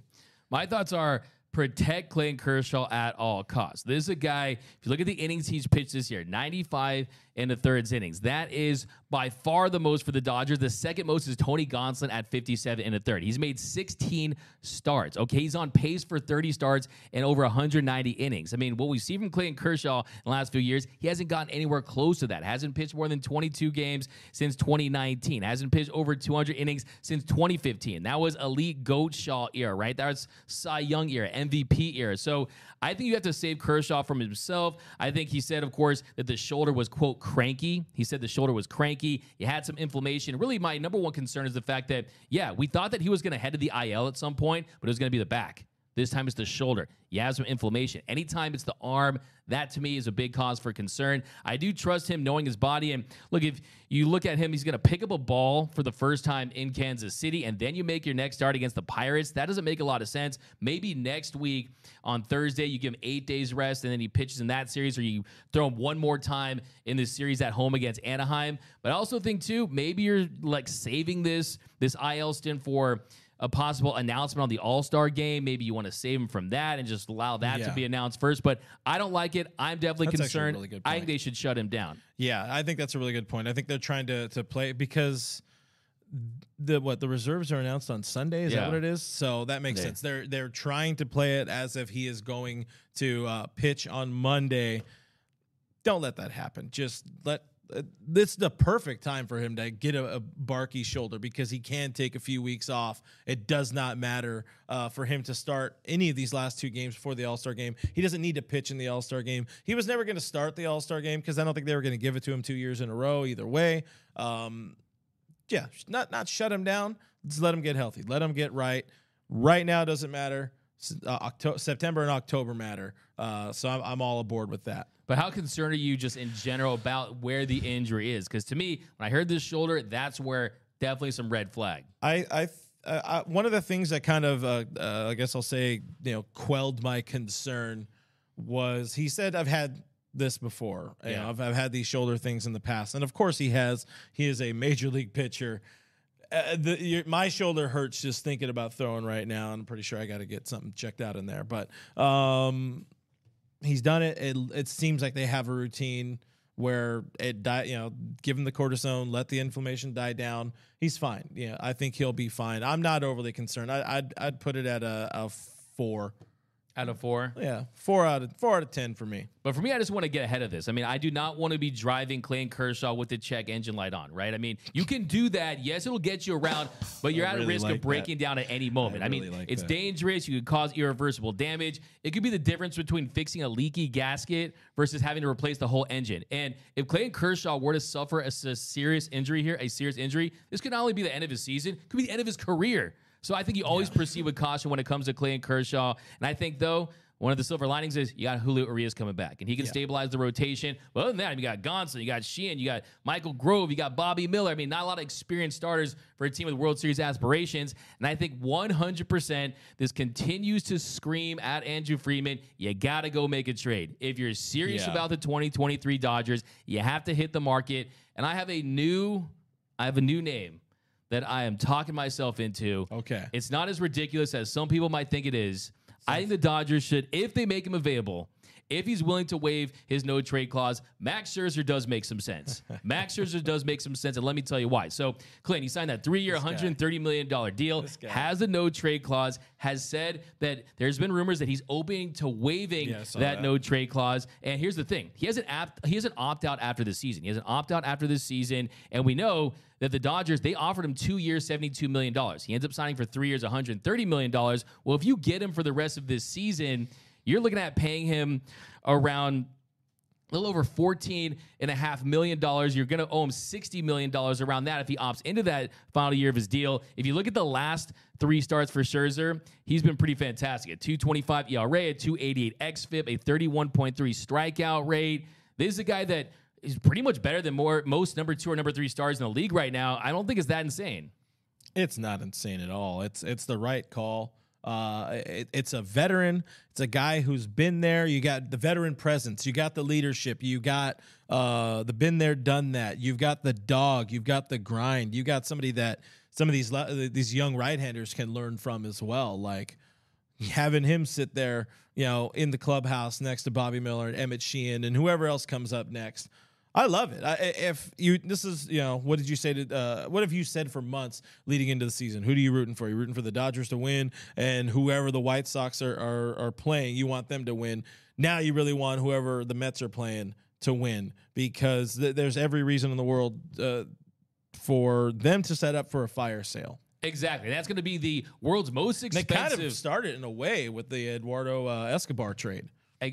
My thoughts are protect Clayton Kershaw at all costs. This is a guy, if you look at the innings he's pitched this year, 95 in the third innings. That is by far the most for the Dodgers. The second most is Tony Gonsolin at 57 in the third. He's made 16 starts. Okay, he's on pace for 30 starts and over 190 innings. I mean, what we see from Clayton Kershaw in the last few years, he hasn't gotten anywhere close to that. Hasn't pitched more than 22 games since 2019. Hasn't pitched over 200 innings since 2015. That was elite Goat Shaw era, right? That was Cy Young era, MVP era. So I think you have to save Kershaw from himself. I think he said, of course, that the shoulder was, quote, cranky. He said the shoulder was cranky. He had some inflammation. Really, my number one concern is the fact that, yeah, we thought that he was going to head to the IL at some point, but it was going to be the back. This time it's the shoulder. You have some inflammation. Anytime it's the arm, that to me is a big cause for concern. I do trust him knowing his body. And look, if you look at him, he's going to pick up a ball for the first time in Kansas City, and then you make your next start against the Pirates. That doesn't make a lot of sense. Maybe next week on Thursday, you give him eight days rest, and then he pitches in that series, or you throw him one more time in this series at home against Anaheim. But I also think, too, maybe you're like saving this, this IL stint for a possible announcement on the All Star game. Maybe you want to save him from that and just allow that
Yeah.
to be announced first. But I don't like it. I'm definitely
That's
concerned.
really good
I think they should shut him down.
Yeah, I think that's a really good point. I think they're trying to to play because the what the reserves are announced on Sunday. Is
Yeah.
that what it is? So that makes
Yeah.
sense. They're they're trying to play it as if he is going to uh, pitch on Monday. Don't let that happen. Just let. Uh, this is the perfect time for him to get a, a barky shoulder because he can take a few weeks off. It does not matter uh, for him to start any of these last two games before the All Star game. He doesn't need to pitch in the All Star game. He was never going to start the All Star game because I don't think they were going to give it to him two years in a row either way. Um, yeah, not not shut him down. Just let him get healthy. Let him get right. Right now doesn't matter. Uh, October, September and October matter. Uh, so I'm, I'm all aboard with that.
But how concerned are you just in general about where the injury is? Because to me, when I heard this shoulder, that's where definitely some red flag.
I, I, uh, I one of the things that kind of, uh, uh, I guess I'll say, you know, quelled my concern was he said, "I've had this before. You
Yeah.
know, I've, I've had these shoulder things in the past, and of course he has. He is a major league pitcher." Uh, the, your, my shoulder hurts just thinking about throwing right now, and I'm pretty sure I got to get something checked out in there. But um, he's done it. it. It seems like they have a routine where it die. You know, give him the cortisone, let the inflammation die down. He's fine. Yeah, I think he'll be fine. I'm not overly concerned. I, I'd I'd put it at a, a four.
Out of four.
Yeah, four out of four out of ten for me.
But for me, I just want to get ahead of this. I mean, I do not want to be driving Clayton Kershaw with the check engine light on, right? I mean, you can do that. Yes, it'll get you around, but you're
I
at
really
risk
like
of breaking down at any moment. I, mean,
like
it's
that.
dangerous. You could cause irreversible damage. It could be the difference between fixing a leaky gasket versus having to replace the whole engine. And if Clayton Kershaw were to suffer a serious injury here, a serious injury, this could not only be the end of his season, it could be the end of his career. So I think you always proceed with caution when it comes to Clayton Kershaw. And I think, though, one of the silver linings is you got Julio Urias coming back, and he can stabilize the rotation. But other than that, you got Gonson, you got Sheehan, you got Michael Grove, you got Bobby Miller. I mean, not a lot of experienced starters for a team with World Series aspirations. And I think 100% this continues to scream at Andrew Friedman. You got to go make a trade. If you're serious
Yeah.
about the 2023 Dodgers, you have to hit the market. And I have a new, I have a new name that I am talking myself into.
Okay.
It's not as ridiculous as some people might think it is. I think the Dodgers should, if they make him available, if he's willing to waive his no trade clause, Max Scherzer does make some sense. Max Scherzer does make some sense, and let me tell you why. So, Clint, he signed that three-year, $130 million deal, has a no trade clause, has said that there's been rumors that he's open to waiving
Yeah,
that,
that.
no trade clause. And here's the thing: he has an apt, he has an opt out after the season. He has an opt out after this season, and we know that the Dodgers they offered him two years, seventy two million dollars. He ends up signing for three years, one hundred thirty million dollars. Well, if you get him for the rest of this season, you're looking at paying him around a little over $14 and a half million dollars. You're going to owe him $60 million around that if he opts into that final year of his deal. If you look at the last three starts for Scherzer, he's been pretty fantastic. A 225 ERA, a 288 XFIP, a 31.3 strikeout rate. This is a guy that is pretty much better than more most number two or number three stars in the league right now. I don't think it's that insane.
It's not insane at all. It's it's the right call. Uh, it, it's a veteran. It's a guy who's been there. You got the veteran presence. You got the leadership. You got uh, the been there, done that. You've got the dog. You've got the grind. You got somebody that some of these these young right handers can learn from as well. Like having him sit there, you know, in the clubhouse next to Bobby Miller and Emmett Sheehan and whoever else comes up next. I love it. I, if you, this is, you know, what did you say to, uh, what have you said for months leading into the season? Who do you rooting for? You rooting for the Dodgers to win, and whoever the White Sox are are, are playing, you want them to win. Now you really want whoever the Mets are playing to win because th- there's every reason in the world uh, for them to set up for a fire sale.
Exactly. That's going to be the world's most expensive.
They kind of started in a way with the Eduardo uh, Escobar trade.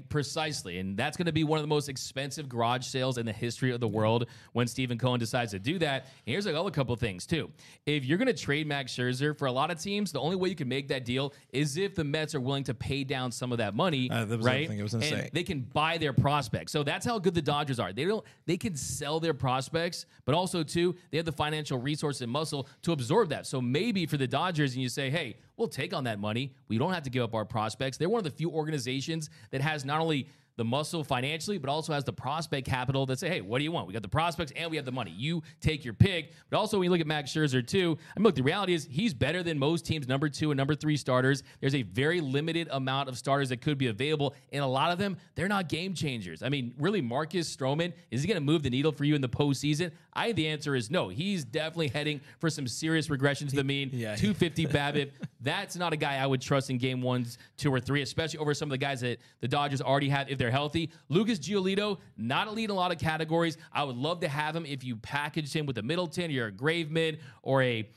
Precisely. And that's going to be one of the most expensive garage sales in the history of the world when Steven Cohen decides to do that. And here's other couple of things, too. If you're going to trade Max Scherzer, for a lot of teams, the only way you can make that deal is if the Mets are willing to pay down some of that money.
Uh, that was the
right?
thing I was gonna say.
They can buy their prospects. So that's how good the Dodgers are. They don't they can sell their prospects, but also too, they have the financial resource and muscle to absorb that. So maybe for the Dodgers and you say, "Hey, we'll take on that money. We don't have to give up our prospects." They're one of the few organizations that has not only the muscle financially, but also has the prospect capital that say, hey, what do you want? We got the prospects and we have the money. You take your pick. But also, when you look at Max Scherzer, too, I mean, look, the reality is he's better than most teams' number two and number three starters. There's a very limited amount of starters that could be available. And a lot of them, they're not game changers. I mean, really, Marcus Stroman, is he going to move the needle for you in the postseason? I the answer is no. He's definitely heading for some serious regression to the mean.
Yeah.
250 BABIP. That's not a guy I would trust in game ones, two or three, especially over some of the guys that the Dodgers already have if they're healthy. Lucas Giolito, not elite in a lot of categories. I would love to have him if you packaged him with a Middleton or a Graveman or a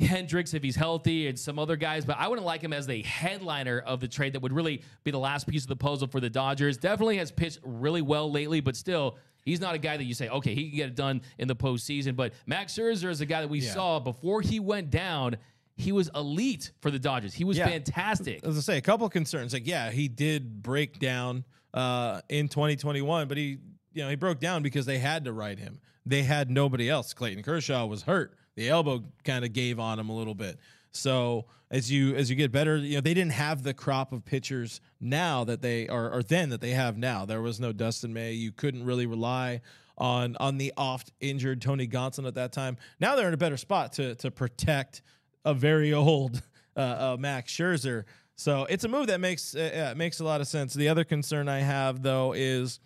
Hendriks if he's healthy and some other guys, but I wouldn't like him as the headliner of the trade that would really be the last piece of the puzzle for the Dodgers. Definitely has pitched really well lately, but still, he's not a guy that you say, okay, he can get it done in the postseason. But Max Scherzer is a guy that we
Yeah.
saw before he went down. He was elite for the Dodgers. He was
Yeah.
fantastic.
as I say, a couple of concerns. Like, yeah, he did break down uh, in 2021, but he, you know, he broke down because they had to write him. They had nobody else. Clayton Kershaw was hurt. The elbow kind of gave on him a little bit. So as you as you get better, you know, they didn't have the crop of pitchers now that they are or then that they have now. There was no Dustin May. You couldn't really rely on on the oft injured Tony Gonsolin at that time. Now they're in a better spot to to protect a very old uh, uh, Max Scherzer. So it's a move that makes uh, yeah, makes a lot of sense. The other concern I have though is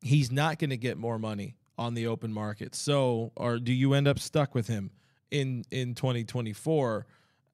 he's not going to get more money on the open market. So, or do you end up stuck with him in in 2024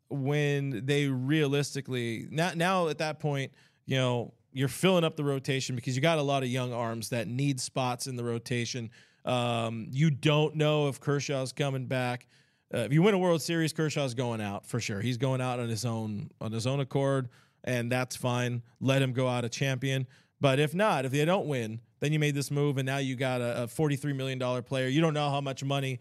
when they realistically now now at that point, you know, you're filling up the rotation because you got a lot of young arms that need spots in the rotation. Um, you don't know if Kershaw's coming back. Uh, if you win a World Series, Kershaw's going out for sure. He's going out on his own on his own accord, and that's fine. Let him go out a champion. But if not, if they don't win, then you made this move, and now you got a, a forty-three million dollar player. You don't know how much money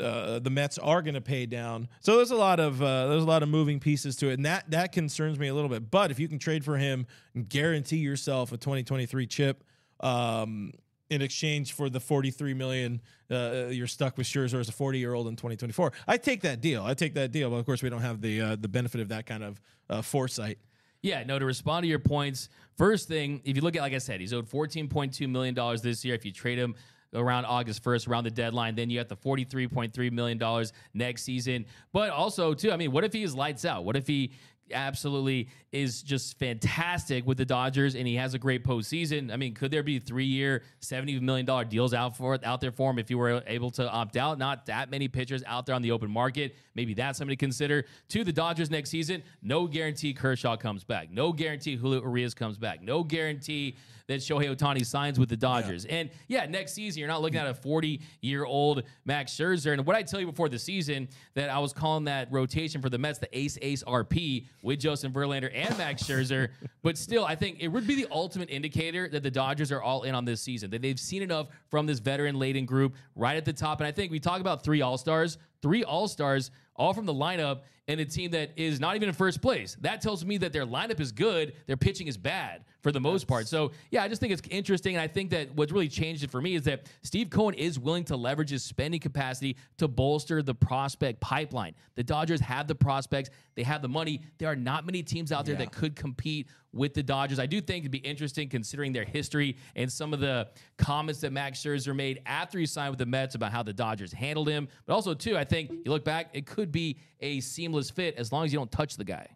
uh, the Mets are going to pay down. So there's a lot of uh, there's a lot of moving pieces to it, and that that concerns me a little bit. But if you can trade for him and guarantee yourself a 2023 chip um, in exchange for the 43 million uh, you're stuck with Scherzer as a 40 year old in 2024, I take that deal. I take that deal. But of course, we don't have the uh, the benefit of that kind of uh, foresight.
Yeah, no, to respond to your points, first thing, if you look at, like I said, he's owed $14.2 million this year. If you trade him around August 1st, around the deadline, then you have the $43.3 million next season. But also, too, I mean, what if he is lights out? What if he absolutely is just fantastic with the Dodgers and he has a great postseason? I mean, could there be three year, $70 million deals out for out there for him if you were able to opt out? Not that many pitchers out there on the open market. Maybe that's something to consider. To the Dodgers next season, no guarantee Kershaw comes back. No guarantee Julio Urias comes back. No guarantee that Shohei Ohtani signs with the Dodgers. And yeah, next season, you're not looking at a 40 year old Max Scherzer. And what I tell you before the season, that I was calling that rotation for the Mets the Ace Ace RP with Justin Verlander and Max Scherzer. but still, I think it would be the ultimate indicator that the Dodgers are all in on this season, that they've seen enough from this veteran laden group right at the top. And I think we talk about three All Stars, three All Stars, all from the lineup and a team that is not even in first place. That tells me that their lineup is good, their pitching is bad for the most part. So, yeah, I just think it's interesting. And I think that what's really changed it for me is that Steve Cohen is willing to leverage his spending capacity to bolster the prospect pipeline. The Dodgers have the prospects, they have the money. There are not many teams out there
Yeah.
that could compete with the Dodgers. I do think it'd be interesting considering their history and some of the comments that Max Scherzer made after he signed with the Mets about how the Dodgers handled him. But also, too, I think you look back, it could be a seamless fit as long as you don't touch the guy.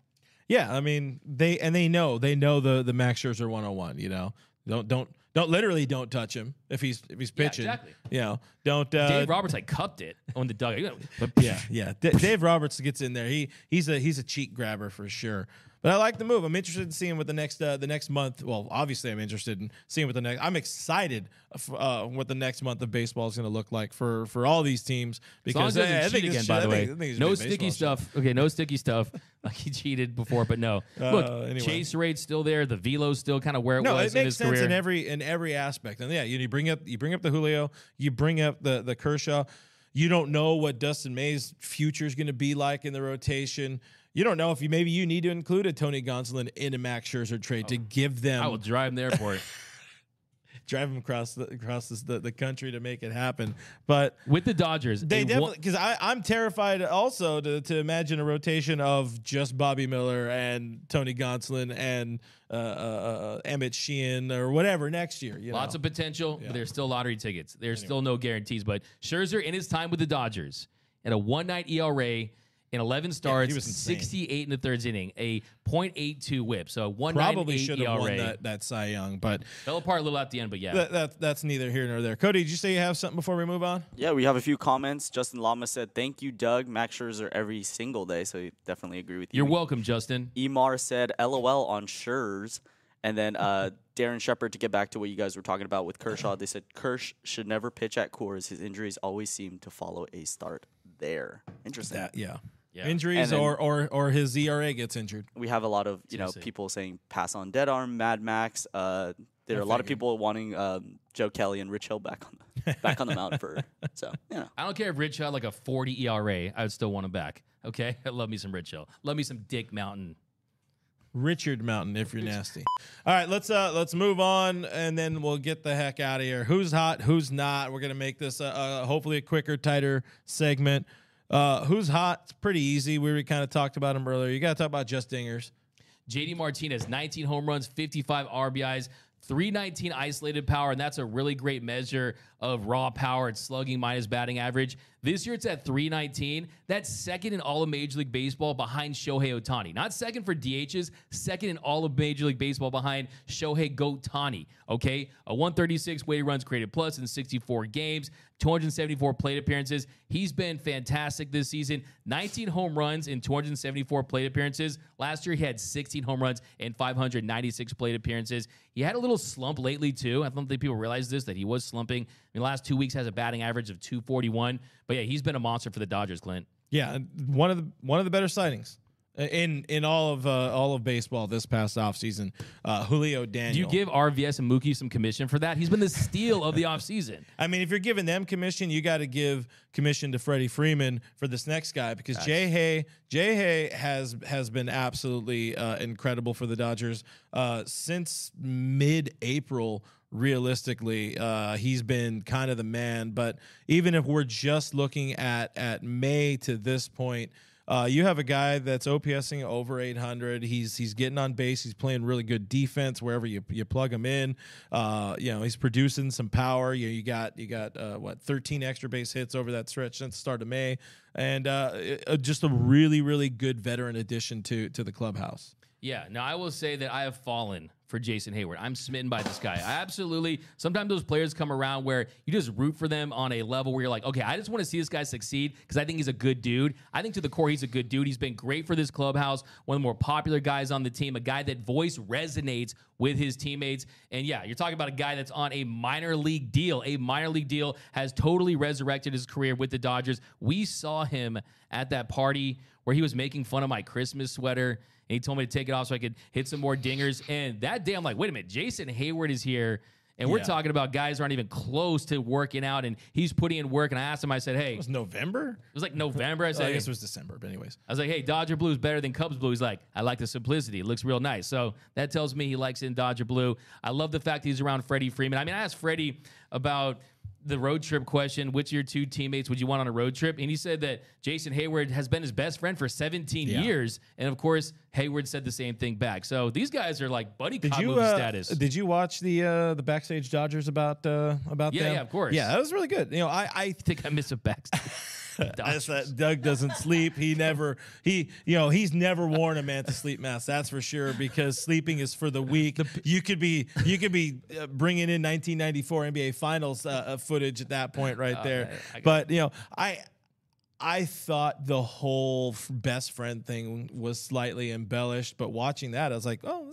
Yeah, I mean they and they know they know the the Max Scherzer 101. You know, don't don't don't literally don't touch him if he's if he's pitching.
Yeah, exactly.
You know, don't. Uh,
Dave Roberts like cupped it on the dugout. But
yeah, yeah. D- Dave Roberts gets in there. He he's a he's a cheek grabber for sure. But I like the move. I'm interested in seeing what the next uh, the next month. Well, obviously, I'm interested in seeing what the next. I'm excited for, uh, what the next month of baseball is going to look like for for all these teams because
as he
eh, I think
again, by the way.
think-
No sticky
shit.
stuff. Okay, no sticky stuff. Like he cheated before, but no. Look,
Uh, anyway.
chase rate's still there. The velo's still kind of where it
No,
was
it
in
makes
his
sense
career.
in every in every aspect. And yeah, you, you bring up you bring up the Julio, you bring up the the Kershaw. You don't know what Dustin May's future is going to be like in the rotation. You don't know if you maybe you need to include a Tony Gonsolin in a Max Scherzer trade to give them
I will drive him there for it.
drive them across the across this, the, the country to make it happen. But
With the Dodgers,
they definitely because I'm terrified also to, to imagine a rotation of just Bobby Miller and Tony Gonsolin and uh, uh, uh, Emmett Sheehan or whatever next year. You
Lots
know?
of potential, but there's still lottery tickets. There's still no guarantees. But Scherzer, in his time with the Dodgers, at a one night ERA in 11 starts,
was
68 in the third inning, a .82 whip. So a
probably should have
ERA.
won that, that Cy Young, but
Fell apart a little at the end, but yeah.
that, that that's neither here nor there. Cody, did you say you have something before we move on?
Yeah, we have a few comments. Justin Lama said, "Thank you, Doug. Max Scherzer every single day." So I definitely agree with you.
You're welcome, Justin.
Emar said, "LOL on Schurz." And then uh, Darren Shepard, to get back to what you guys were talking about with Kershaw, they said Kersh should never pitch at Coors. His injuries always seem to follow a start there. Interesting.
yeah.
Yeah.
Injuries
then-
or, or or his ERA gets injured.
we have a lot of you know
Seriously.
people saying pass on dead arm, Mad Max. Uh, there are a lot of people wanting um, Joe Kelly and Rich Hill back on the back on the mound for so yeah.
I don't care if Rich had like a 40 ERA. I would still want him back. Okay? I love me some Rich Hill. Love me some Dick Mountain.
Richard Mountain, if you're nasty. All right, let's uh let's move on, and then we'll get the heck out of here. Who's hot? Who's not? We're gonna make this uh, uh hopefully a quicker, tighter segment. Uh, who's hot? It's pretty easy. We kind of talked about him earlier. You got to talk about Just Dingers.
JD Martinez, 19 home runs, 55 RBIs, 319 isolated power, and that's a really great measure of raw power and slugging minus batting average. This year it's at 319. That's second in all of Major League Baseball behind Shohei Ohtani. Not second for DHs, second in all of Major League Baseball behind Shohei Ohtani. Okay? A 136 weighted runs created plus in 64 games, 274 plate appearances. He's been fantastic this season. 19 home runs in 274 plate appearances. Last year he had 16 home runs and 596 plate appearances. He had a little slump lately too. I don't think people realize this that he was slumping. The last two weeks has a batting average of 241. But yeah, he's been a monster for the Dodgers, Clint.
Yeah, one of the one of the better sightings in in all of uh, all of baseball this past offseason. Uh, Julio Daniel.
Do you give RVS and Mookie some commission for that? He's been the steal of the offseason.
I mean, if you're giving them commission, you got to give commission to Freddie Freeman for this next guy because Jay Hay, Jay Hay has has been absolutely uh, incredible for the Dodgers uh, since mid-April. Realistically, uh, he's been kind of the man. But even if we're just looking at at May to this point. Uh, you have a guy that's OPSing over 800. He's he's getting on base. He's playing really good defense wherever you, you plug him in. Uh, you know he's producing some power. You you got you got uh, what 13 extra base hits over that stretch since the start of May, and uh, it- just a really really good veteran addition to to the clubhouse.
Yeah, now I will say that I have fallen for Jason Heyward. I'm smitten by this guy. I absolutely. Sometimes those players come around where you just root for them on a level where you're like, okay, I just want to see this guy succeed because I think he's a good dude. I think to the core, he's a good dude. He's been great for this clubhouse. One of the more popular guys on the team. A guy that voice resonates with his teammates. And yeah, you're talking about a guy that's on a minor league deal. A minor league deal has totally resurrected his career with the Dodgers. We saw him at that party where he was making fun of my Christmas sweater. And he told me to take it off so I could hit some more dingers. And that day, I'm like, wait a minute, Jason Heyward is here. And we're talking about guys who aren't even close to working out. And he's putting in work. And I asked him, I said, hey,
It was November.
it was like November. I oh, said,
I
hey,
guess it was December, but anyways.
I was like, hey, Dodger Blue is better than Cubs Blue. He's like, I like the simplicity. It looks real nice. So that tells me he likes it in Dodger Blue. I love the fact he's around Freddie Freeman. I mean, I asked Freddie about the road trip question. Which of your two teammates would you want on a road trip? And he said that Jason Heyward has been his best friend for 17
Yeah.
years. And of course, Heyward said the same thing back. So these guys are like buddy
Did
cop
you
movie
uh,
status.
did you watch the uh, the backstage Dodgers about uh, about
Yeah,
them?
yeah, of course.
Yeah, that was really good. You know, I I
I think I missed a backstage.
That's that Doug doesn't sleep. He never he you know he's never worn a Manta sleep mask. That's for sure because sleeping is for the weak. you could be you could be uh, bringing in 1994 NBA Finals uh, uh, footage at that point right there.
I- I
but you know I. I thought the whole best friend thing was slightly embellished, but watching that, I was like, oh,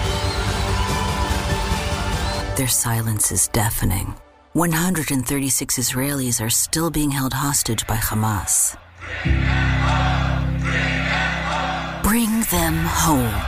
their silence is deafening. 136 Israelis are still being held hostage by Hamas. Bring them home.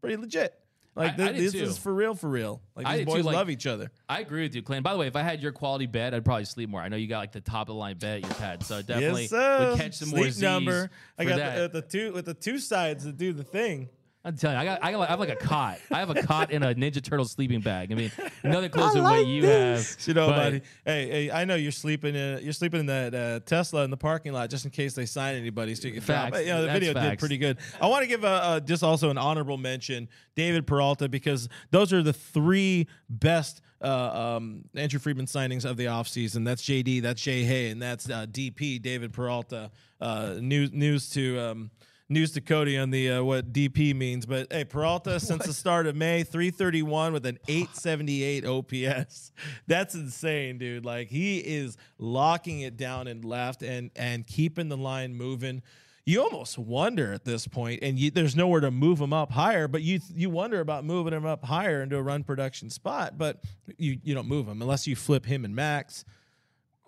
pretty legit. Like
I-
thi-
I
this is for real, for real. Like these
did too,
boys
like-
love each other.
I agree with you, Clan. By the way, if I had your quality bed, I'd probably sleep more. I know you got like the top of the line bed at your pad, so I definitely
yes, sir.
would catch some
Sleep
more Z's
number. I got
that.
the, uh, the two with the two sides that do the thing.
I'm telling you, I got, I got, I have like a cot. I have a cot in a Ninja Turtle sleeping bag. I mean, nothing close to what you have.
You know,
but-
buddy. Hey, hey, I know you're sleeping in you're sleeping in that uh, Tesla in the parking lot just in case they sign anybody. So you can.
Facts.
But, you know, the
That's
video did pretty good. I want to give a, uh just also an honorable mention, David Peralta, because those are the three best. Uh, um, Andrew Friedman signings of the offseason. That's JD, that's Jay Hay, and that's uh, DP, David Peralta. Uh, news news to um, news to Cody on the uh, what DP means. But hey, Peralta since the start of May, 331 with an 878 OPS. That's insane, dude. Like he is locking it down and left and and keeping the line moving. You almost wonder at this point, and you, there's nowhere to move him up higher. But you you wonder about moving him up higher into a run production spot. But you you don't move him unless you flip him and Max,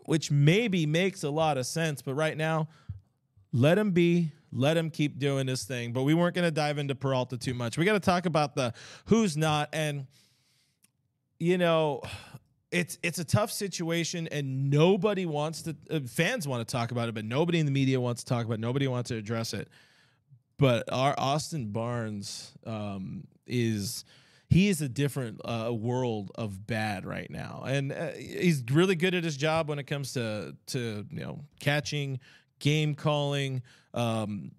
which maybe makes a lot of sense. But right now, let him be. Let him keep doing this thing. But we weren't going to dive into Peralta too much. We got to talk about the who's not. And, you know, it's it's a tough situation, and nobody wants to. Uh, fans want to talk about it, but nobody in the media wants to talk about. it. Nobody wants to address it. But our Austin Barnes um, is he is a different uh, world of bad right now, and uh, he's really good at his job when it comes to to you know catching, game calling, um,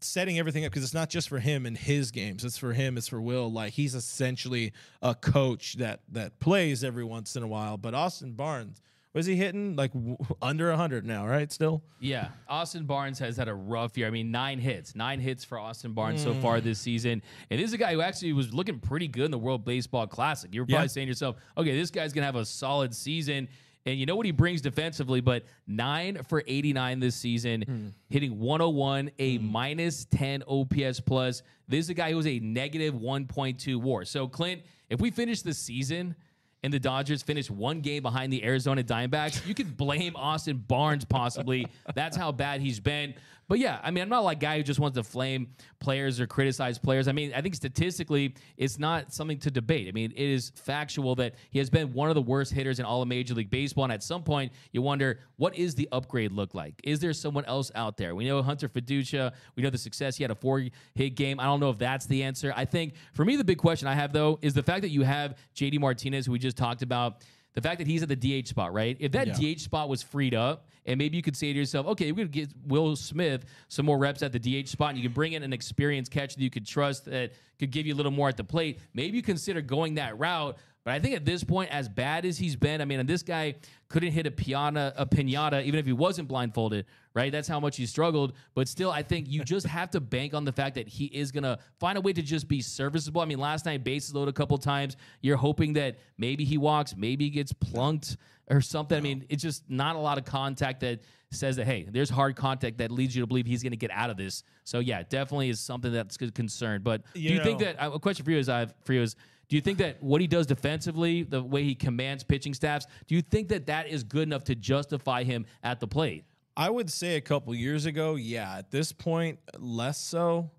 setting everything up because it's not just for him and his games; it's for him, it's for Will. Like he's essentially a coach that that plays every once in a while. But Austin Barnes, was he hitting like w- under hundred now? Right, still.
Yeah, Austin Barnes has had a rough year. I mean, nine hits, nine hits for Austin Barnes so
Mm.
far this season. And this is a guy who actually was looking pretty good in the World Baseball Classic. You were probably
Yeah.
saying to yourself, okay, this guy's gonna have a solid season. And you know what he brings defensively, but nine for 89 this season,
Hmm.
hitting 101, a minus 10 OPS plus. This is a guy who was a negative 1.2 war. So, Clint, if we finish the season and the Dodgers finish one game behind the Arizona Diamondbacks, you could blame Austin Barnes possibly. That's how bad he's been. But yeah, I mean, I'm not like a guy who just wants to flame players or criticize players. I mean, I think statistically, it's not something to debate. I mean, it is factual that he has been one of the worst hitters in all of Major League Baseball. And at some point, you wonder, what is the upgrade look like? Is there someone else out there? We know Hunter Feduccia. We know the success. He had a four hit game. I don't know if that's the answer. I think for me, the big question I have, though, is the fact that you have JD Martinez, who we just talked about. The fact that he's at the DH spot, right? If that DH spot was freed up, and maybe you could say to yourself, okay, we're going to get Will Smith some more reps at the DH spot, and you can bring in an experienced catcher that you could trust that could give you a little more at the plate. Maybe you consider going that route. But I think at this point, as bad as he's been, I mean, and this guy couldn't hit a piana, a pinata, even if he wasn't blindfolded, right? That's how much he struggled. But still, I think you just have to bank on the fact that he is gonna find a way to just be serviceable. I mean, last night bases loaded a couple times. You're hoping that maybe he walks, maybe he gets plunked or something. I mean, it's just not a lot of contact that says that hey, there's hard contact that leads you to believe he's going to get out of this. So yeah, definitely is something that's a concern. But
You
do you think that uh, a question for you is I for you is do you think that what he does defensively, the way he commands pitching staffs, do you think that that is good enough to justify him at the plate?
I would say a couple years ago, yeah. At this point, less so,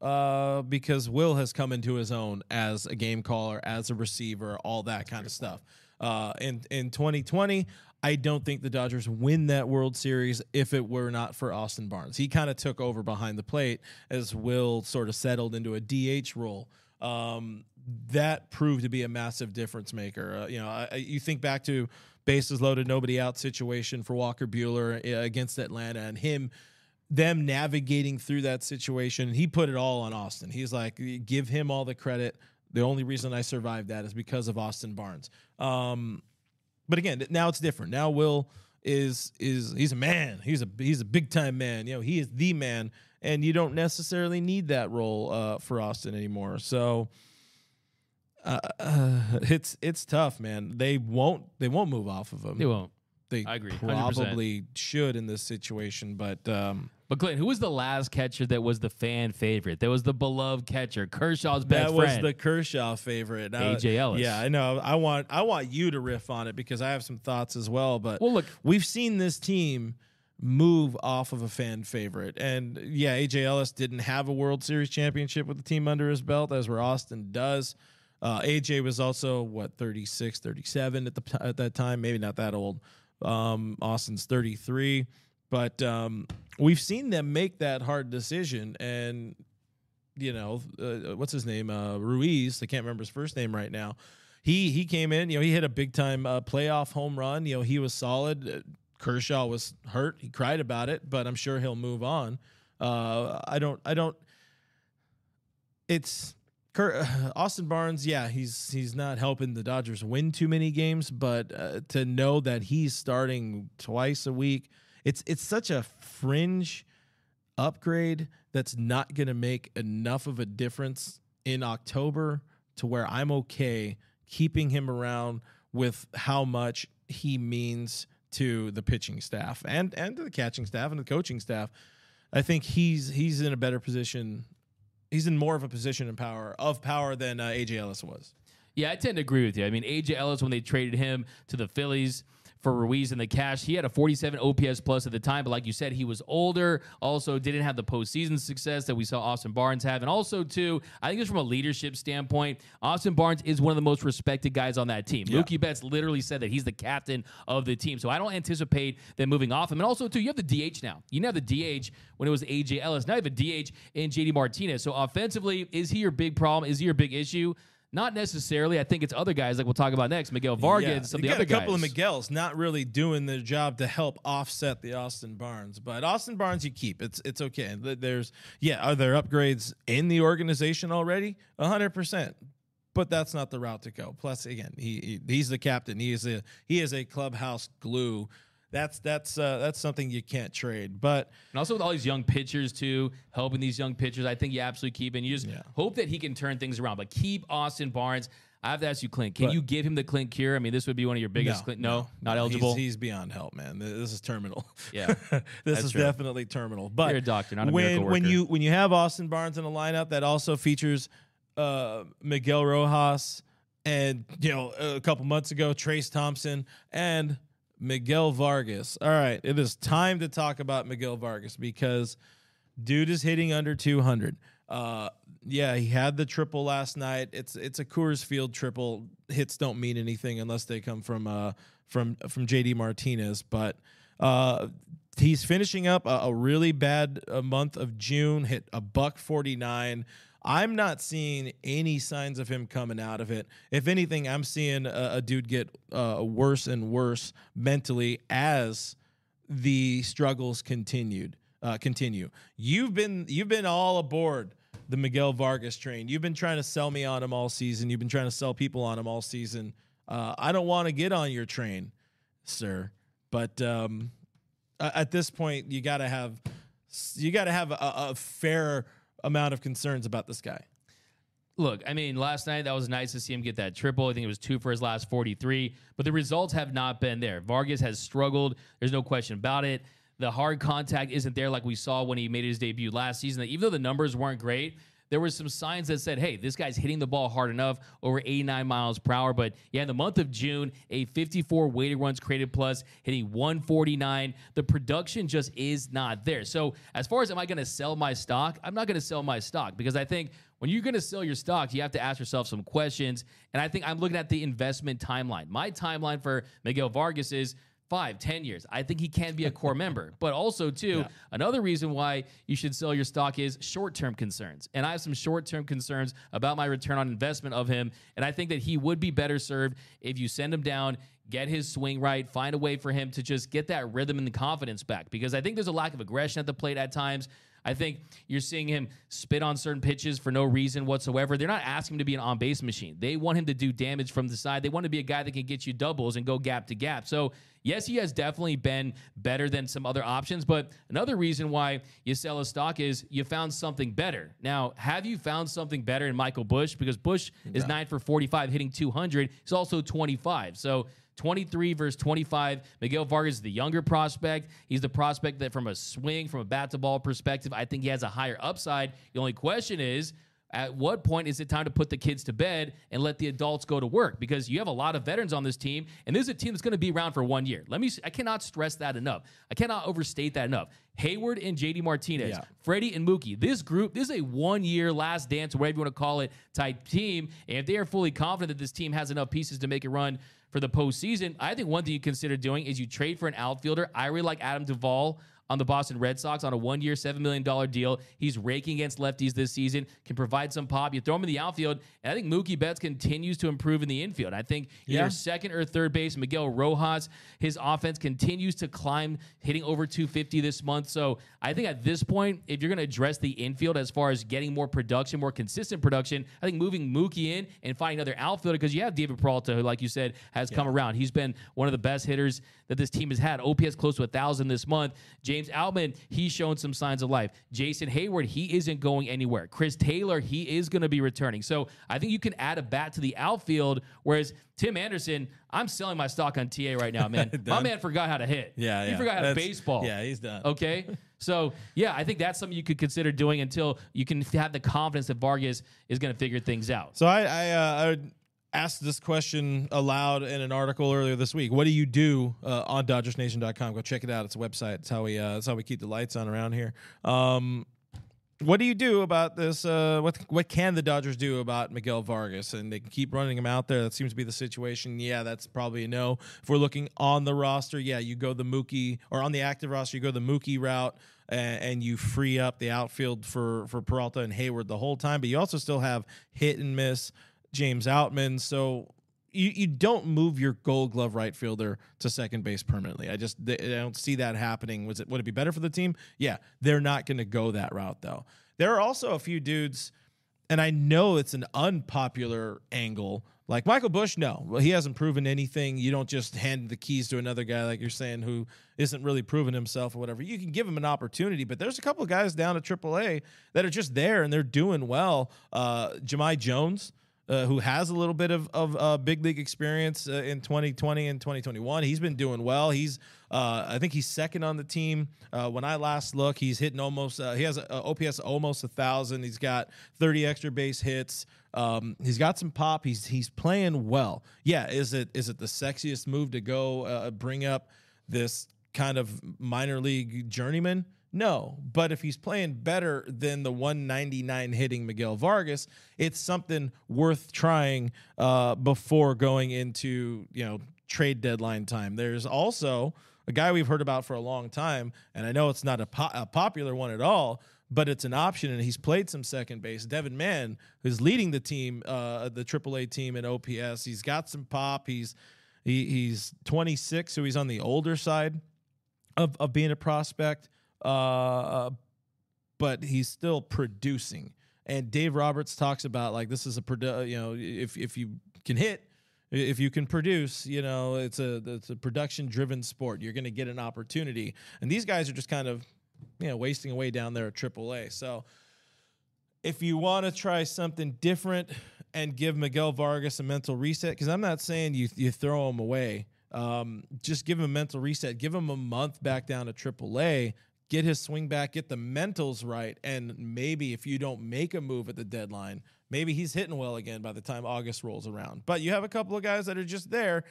uh, because Will has come into his own as a game caller, as a receiver, all that kind of stuff. Uh, in in 2020, I don't think the Dodgers win that World Series if it were not for Austin Barnes. He kind of took over behind the plate as Will sort of settled into a DH role. Um, that proved to be a massive difference maker. Uh, you know, I, you think back to bases loaded, nobody out situation for Walker Buehler uh, against Atlanta, and him them navigating through that situation. He put it all on Austin. He's like, give him all the credit. The only reason I survived that is because of Austin Barnes. Um, but again, now it's different. Now Will is is he's a man. He's a he's a big time man. You know, he is the man, and you don't necessarily need that role uh, for Austin anymore. So uh, uh, it's it's tough, man. They won't they won't move off of him.
They won't.
They
I agree, 100%.
probably should in this situation, but um,
But Clinton, who was the last catcher that was the fan favorite? That was the beloved catcher, Kershaw's best friend.
that was the Kershaw favorite. Uh,
A.J. Ellis.
Yeah, I know. I want I want you to riff on it because I have some thoughts as well. But
Well, look-
we've seen this team move off of a fan favorite, and yeah, AJ Ellis didn't have a World Series championship with the team under his belt, as where Austin does. Uh, AJ was also what 36, 37 at the at that time, maybe not that old. Um, Austin's 33, but um, we've seen them make that hard decision, and you know, uh, what's his name? Uh, Ruiz. I can't remember his first name right now. He he came in. You know, he hit a big time uh, playoff home run. You know, he was solid. Kershaw was hurt. He cried about it, but I'm sure he'll move on. Uh, I don't. I don't. It's Austin Barnes. Yeah, he's he's not helping the Dodgers win too many games, but uh, to know that he's starting twice a week, it's it's such a fringe upgrade that's not going to make enough of a difference in October to where I'm okay keeping him around with how much he means to the pitching staff and and to the catching staff and the coaching staff. I think he's he's in a better position. He's in more of a position power of power than uh, AJ Ellis was.
Yeah, I tend to agree with you. I mean, AJ Ellis, when they traded him to the Phillies for Ruiz and the cash, he had a 47 OPS plus at the time. But like you said, he was older. Also, didn't have the postseason success that we saw Austin Barnes have. And also, too, I think it's from a leadership standpoint. Austin Barnes is one of the most respected guys on that team. Mookie Betts literally said that he's the captain of the team. So I don't anticipate them moving off him. And also, too, you have the DH now. You didn't have the DH when it was AJ Ellis. Now you have a DH in JD Martinez. So offensively, is he your big problem? Is he your big issue? Not necessarily. I think it's other guys like we'll talk about next, Miguel Vargas,
Yeah,
and some of the
got
other
a couple
guys.
of Miguel's not really doing their job to help offset the Austin Barnes, but Austin Barnes you keep. It's it's okay. There's yeah, are there upgrades in the organization already? hundred percent. But that's not the route to go. Plus, again, he, he he's the captain. He is a he is a clubhouse glue. That's that's uh, that's something you can't trade. But
And also with all these young pitchers too, helping these young pitchers, I think you absolutely keep. And you just
Yeah.
hope that he can turn things around. But keep Austin Barnes. I have to ask you, Clint. Can
But-
you give him the Clint cure? I mean, this would be one of your biggest. Clint, no, not eligible.
He's, he's beyond help, man. This is terminal.
Yeah,
this is
true.
definitely terminal. But
You're a doctor, not a
when
miracle
when you when you have Austin Barnes in a lineup that also features uh, Miguel Rojas and you know a couple months ago Trayce Thompson and Miguel Vargas. All right, it is time to talk about Miguel Vargas because dude is hitting under 200. Uh, yeah, he had the triple last night. It's it's a Coors Field triple. Hits don't mean anything unless they come from uh from from JD Martinez, but uh he's finishing up a, a really bad uh, month of June, hit a buck 49. I'm not seeing any signs of him coming out of it. If anything, I'm seeing a, a dude get uh, worse and worse mentally as the struggles continued uh, continue. You've been you've been all aboard the Miguel Vargas train. You've been trying to sell me on him all season. You've been trying to sell people on him all season. Uh, I don't want to get on your train, sir. But um, at this point, you got to have you got to have a, a fair amount of concerns about this guy.
Look, I mean, last night that was nice to see him get that triple. I think it was two for his last 43, but the results have not been there. Vargas has struggled. There's no question about it. The hard contact isn't there like we saw when he made his debut last season. Even though the numbers weren't great, there were some signs that said, hey, this guy's hitting the ball hard enough, over 89 miles per hour. But yeah, in the month of June, a 54 weighted runs created plus, hitting 149. The production just is not there. So, as far as am I going to sell my stock? I'm not going to sell my stock because I think when you're going to sell your stock, you have to ask yourself some questions. And I think I'm looking at the investment timeline. My timeline for Miguel Vargas is five, ten years. I think he can be a core member. But also, too, another reason why you should sell your stock is short-term concerns. And I have some short-term concerns about my return on investment of him. And I think that he would be better served if you send him down, get his swing right, find a way for him to just get that rhythm and the confidence back. Because I think there's a lack of aggression at the plate at times. I think you're seeing him spit on certain pitches for no reason whatsoever. They're not asking him to be an on base machine. They want him to do damage from the side. They want to be a guy that can get you doubles and go gap to gap. So, yes, he has definitely been better than some other options. But another reason why you sell a stock is you found something better. Now, have you found something better in Michael Busch? Because Busch is nine for 45, hitting 200. He's also 25. So, 23 versus 25. Miguel Vargas is the younger prospect. He's the prospect that, from a swing, from a bat to ball perspective, I think he has a higher upside. The only question is, at what point is it time to put the kids to bed and let the adults go to work? Because you have a lot of veterans on this team, and this is a team that's going to be around for one year. Let me, I cannot stress that enough. I cannot overstate that enough. Heyward and JD Martinez,
Yeah.
Freddie and Mookie. This group, this is a one year last dance, whatever you want to call it, type team. And if they are fully confident that this team has enough pieces to make a run for the postseason, I think one thing you consider doing is you trade for an outfielder. I really like Adam Duvall on the Boston Red Sox on a one year, $7 million deal. He's raking against lefties this season, can provide some pop. You throw him in the outfield, and I think Mookie Betts continues to improve in the infield. I think
Yeah.
either second or third base, Miguel Rojas, his offense continues to climb, hitting over 250 this month. So I think at this point, if you're going to address the infield as far as getting more production, more consistent production, I think moving Mookie in and finding another outfielder, because you have David Peralta, who, like you said, has come around. He's been one of the best hitters that this team has had. OPS close to a 1,000 this month. James Outman, he's shown some signs of life. Jason Heyward, he isn't going anywhere. Chris Taylor, he is going to be returning. So I think you can add a bat to the outfield, whereas Tim Anderson, I'm selling my stock on TA right now, man. My man forgot how to hit.
Yeah,
He
yeah.
forgot how to baseball.
yeah, he's done.
Okay. So yeah, I think that's something you could consider doing until you can have the confidence that Vargas is going to figure things out.
So I I, uh, I asked this question aloud in an article earlier this week. What do you do uh, on DodgersNation.com? Go check it out. It's a website. It's how we uh, it's how we keep the lights on around here. Um, what do you do about this? Uh, what what can the Dodgers do about Miguel Vargas? And they can keep running him out there. That seems to be the situation. Yeah, that's probably a no. If we're looking on the roster, yeah, you go the Mookie or on the active roster, you go the Mookie route and, and you free up the outfield for for Peralta and Heyward the whole time. But you also still have hit and miss James Outman. So you, you don't move your Gold Glove right fielder to second base permanently. I just I don't see that happening. Was it would it be better for the team? Yeah, they're not going to go that route though. There are also a few dudes, and I know it's an unpopular angle. Like Michael Busch, no, well, he hasn't proven anything. You don't just hand the keys to another guy like you're saying who isn't really proven himself or whatever. You can give him an opportunity, but there's a couple of guys down at AAA that are just there and they're doing well. Uh, Jahmai Jones uh, who has a little bit of, of uh, big league experience uh, in 2020 and 2021. He's been doing well. He's, uh, I think he's second on the team. Uh, when I last look, he's hitting almost, he has a, a OPS almost a thousand. He's got 30 extra base hits. Um, he's got some pop. He's he's playing well. Yeah, is it is it the sexiest move to go bring up this kind of minor league journeyman? No, but if he's playing better than the 199 hitting Miguel Vargas, it's something worth trying uh, before going into you know trade deadline time. There's also a guy we've heard about for a long time, and I know it's not a, po- a popular one at all, but it's an option, and he's played some second base. Devin Mann, who's leading the team, uh, the AAA team in OPS, he's got some pop. He's he, he's 26, so he's on the older side of, of being a prospect, uh, but he's still producing. And Dave Roberts talks about like this is a produ- you know if if you can hit, if you can produce, you know it's a it's a production driven sport. You're going to get an opportunity, and these guys are just kind of you know wasting away down there at AAA. So if you want to try something different and give Miguel Vargas a mental reset, because I'm not saying you you throw him away. Um, just give him a mental reset. Give him a month back down to AAA. Get his swing back. Get the mentals right, and maybe if you don't make a move at the deadline, maybe he's hitting well again by the time August rolls around. But you have a couple of guys that are just there.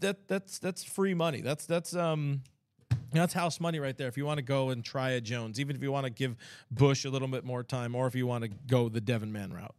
That that's that's free money. That's that's um that's house money right there. If you want to go and try a Jones, even if you want to give Busch a little bit more time, or if you want to go the Devin Mann route.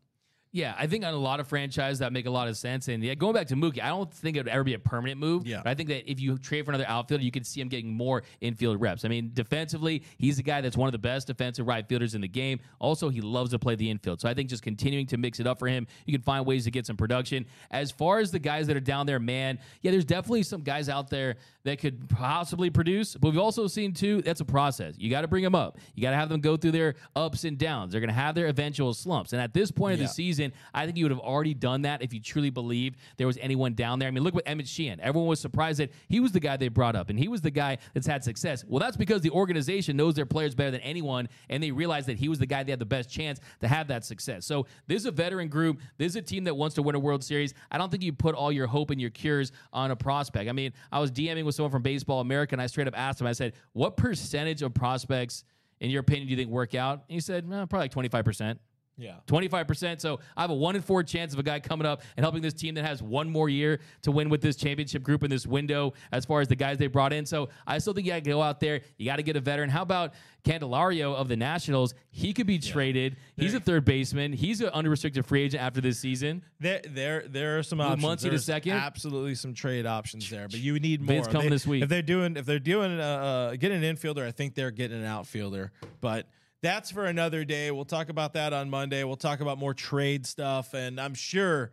Yeah, I think on a lot of franchises that make a lot of sense. And yeah, going back to Mookie, I don't think it would ever be a permanent move.
Yeah.
But I think that if you trade for another outfielder, you could see him getting more infield reps. I mean, defensively, he's a guy that's one of the best defensive right fielders in the game. Also, he loves to play the infield. So I think just continuing to mix it up for him, you can find ways to get some production. As far as the guys that are down there, man, yeah, there's definitely some guys out there that could possibly produce. But we've also seen too, that's a process. You got to bring them up. You got to have them go through their ups and downs. They're going to have their eventual slumps. And at this point of the season, I think you would have already done that if you truly believed there was anyone down there. I mean, look what Emmett Sheehan. Everyone was surprised that he was the guy they brought up and he was the guy that's had success. Well, that's because the organization knows their players better than anyone and they realized that he was the guy that had the best chance to have that success. So this is a veteran group. This is a team that wants to win a World Series. I don't think you put all your hope and your cures on a prospect. I mean, I was DMing with someone from Baseball America and I straight up asked him, I said, what percentage of prospects in your opinion do you think work out? And he said, "Eh, probably like 25%.
Yeah.
25%. So I have a one in four chance of a guy coming up and helping this team that has one more year to win with this championship group in this window as far as the guys they brought in. So I still think you got to go out there. You got to get a veteran. How about Candelario of the Nationals? He could be traded. He's a third baseman. He's an unrestricted free agent after this season.
There, there, there are some options.
Muncy to second?
absolutely some trade options there, but you need more.
Vince coming
They-
this week.
If they're doing, if they're doing, uh, uh, getting an infielder, I think they're getting an outfielder. But that's for another day. We'll talk about that on Monday. We'll talk about more trade stuff, and I'm sure.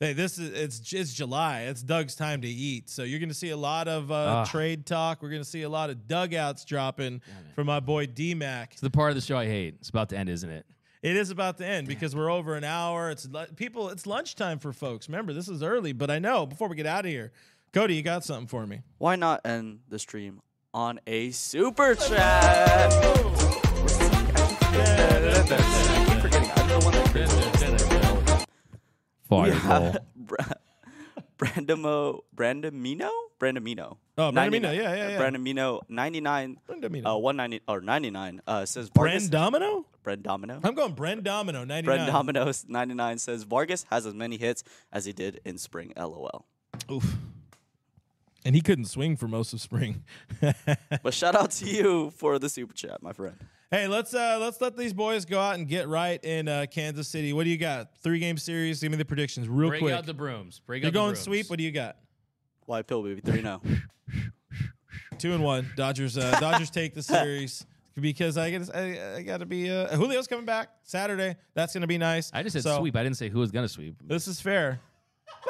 Hey, this is it's it's July. It's Doug's time to eat, so you're going to see a lot of uh,
Ah.
trade talk. We're going to see a lot of dugouts dropping from my boy D Mac.
It's the part of the show I hate. It's about to end, isn't it?
It is about to end because we're over an hour. It's people. It's lunchtime for folks. Remember, this is early, but I know. Before we get out of here, Cody, you got something for me?
Why not end the stream on a super chat? I keep forgetting. I'm the one that creates.
Fireball.
Bra- Brandamo, Brandamino, Brandamino.
Oh, Brandamino, yeah, yeah, yeah.
Brandamino, ninety nine,
Brandamino.
uh, one ninety or ninety nine. Uh, says Vargas.
Domino.
Brandamino.
I'm going Bren Domino. Ninety nine.
Brent Domino's 99 says Vargas has as many hits as he did in spring. LOL.
Oof. And he couldn't swing for most of spring.
But shout out to you for the super chat, my friend.
Hey, let's uh let's let these boys go out and get right in uh, Kansas City. What do you got? Three game series. Give me the predictions real
Bring
quick.
Break out the brooms. Bring
You're
out the
going
brooms.
sweep. What do you got?
Why pill baby Three now?
Two and one. Dodgers. Uh, Dodgers take the series because I get I, I got to be. Uh, Julio's coming back Saturday. That's gonna be nice.
I just said
So,
sweep. I didn't say who was going to sweep.
This is fair.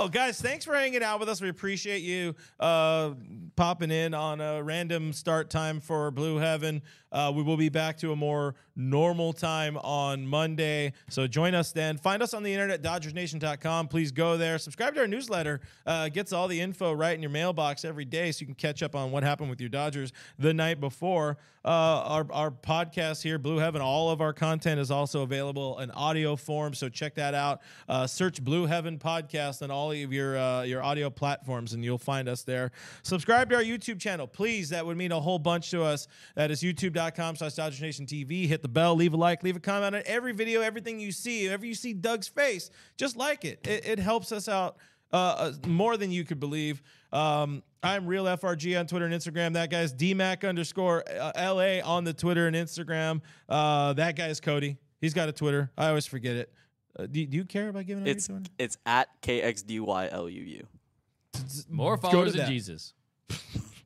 Let guys. Thanks for hanging out with us. We appreciate you uh, popping in on a random start time for Blue Heaven. Uh, we will be back to a more normal time on Monday. So join us then. Find us on the internet, DodgersNation.com. Please go there. Subscribe to our newsletter. Uh, gets all the info right in your mailbox every day so you can catch up on what happened with your Dodgers the night before. Uh, our, our podcast here, Blue Heaven, all of our content is also available in audio form. So check that out. Uh, search Blue Heaven Podcast and all of your, uh, your audio platforms and you'll find us there. Subscribe to our YouTube channel, please. That would mean a whole bunch to us. That is youtube.com slash Nation TV. Hit the bell, leave a like, leave a comment on every video, everything you see. Whenever you see Doug's face, just like it. It, it helps us out uh, uh, more than you could believe. Um, I'm real FRG on Twitter and Instagram. That guy's DMAC underscore uh, LA on the Twitter and Instagram. Uh, that guy's Cody. He's got a Twitter. I always forget it. Uh, do, do you care about giving out
It's
your Twitter?
it's at KXDYLUU.
More
Go to
followers than
that.
Jesus.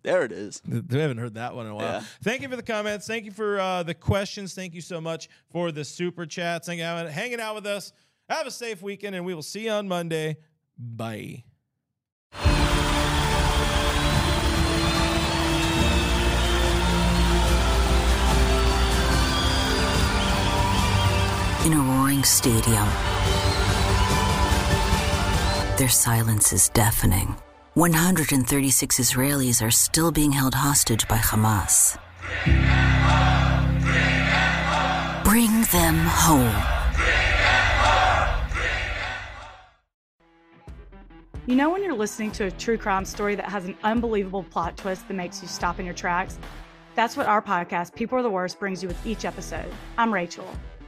There it is.
We haven't heard that one in a while.
Yeah.
Thank you for the comments. Thank you for uh, the questions. Thank you so much for the super chats. Thank you for hanging out with us. Have a safe weekend, and we will see you on Monday. Bye.
Stadium, their silence is deafening. 136 Israelis are still being held hostage by Hamas. Bring them home.
You know when you're listening to a true crime story that has an unbelievable plot twist that makes you stop in your tracks? That's what our podcast, People Are the Worst, brings you with each episode. I'm Rachel.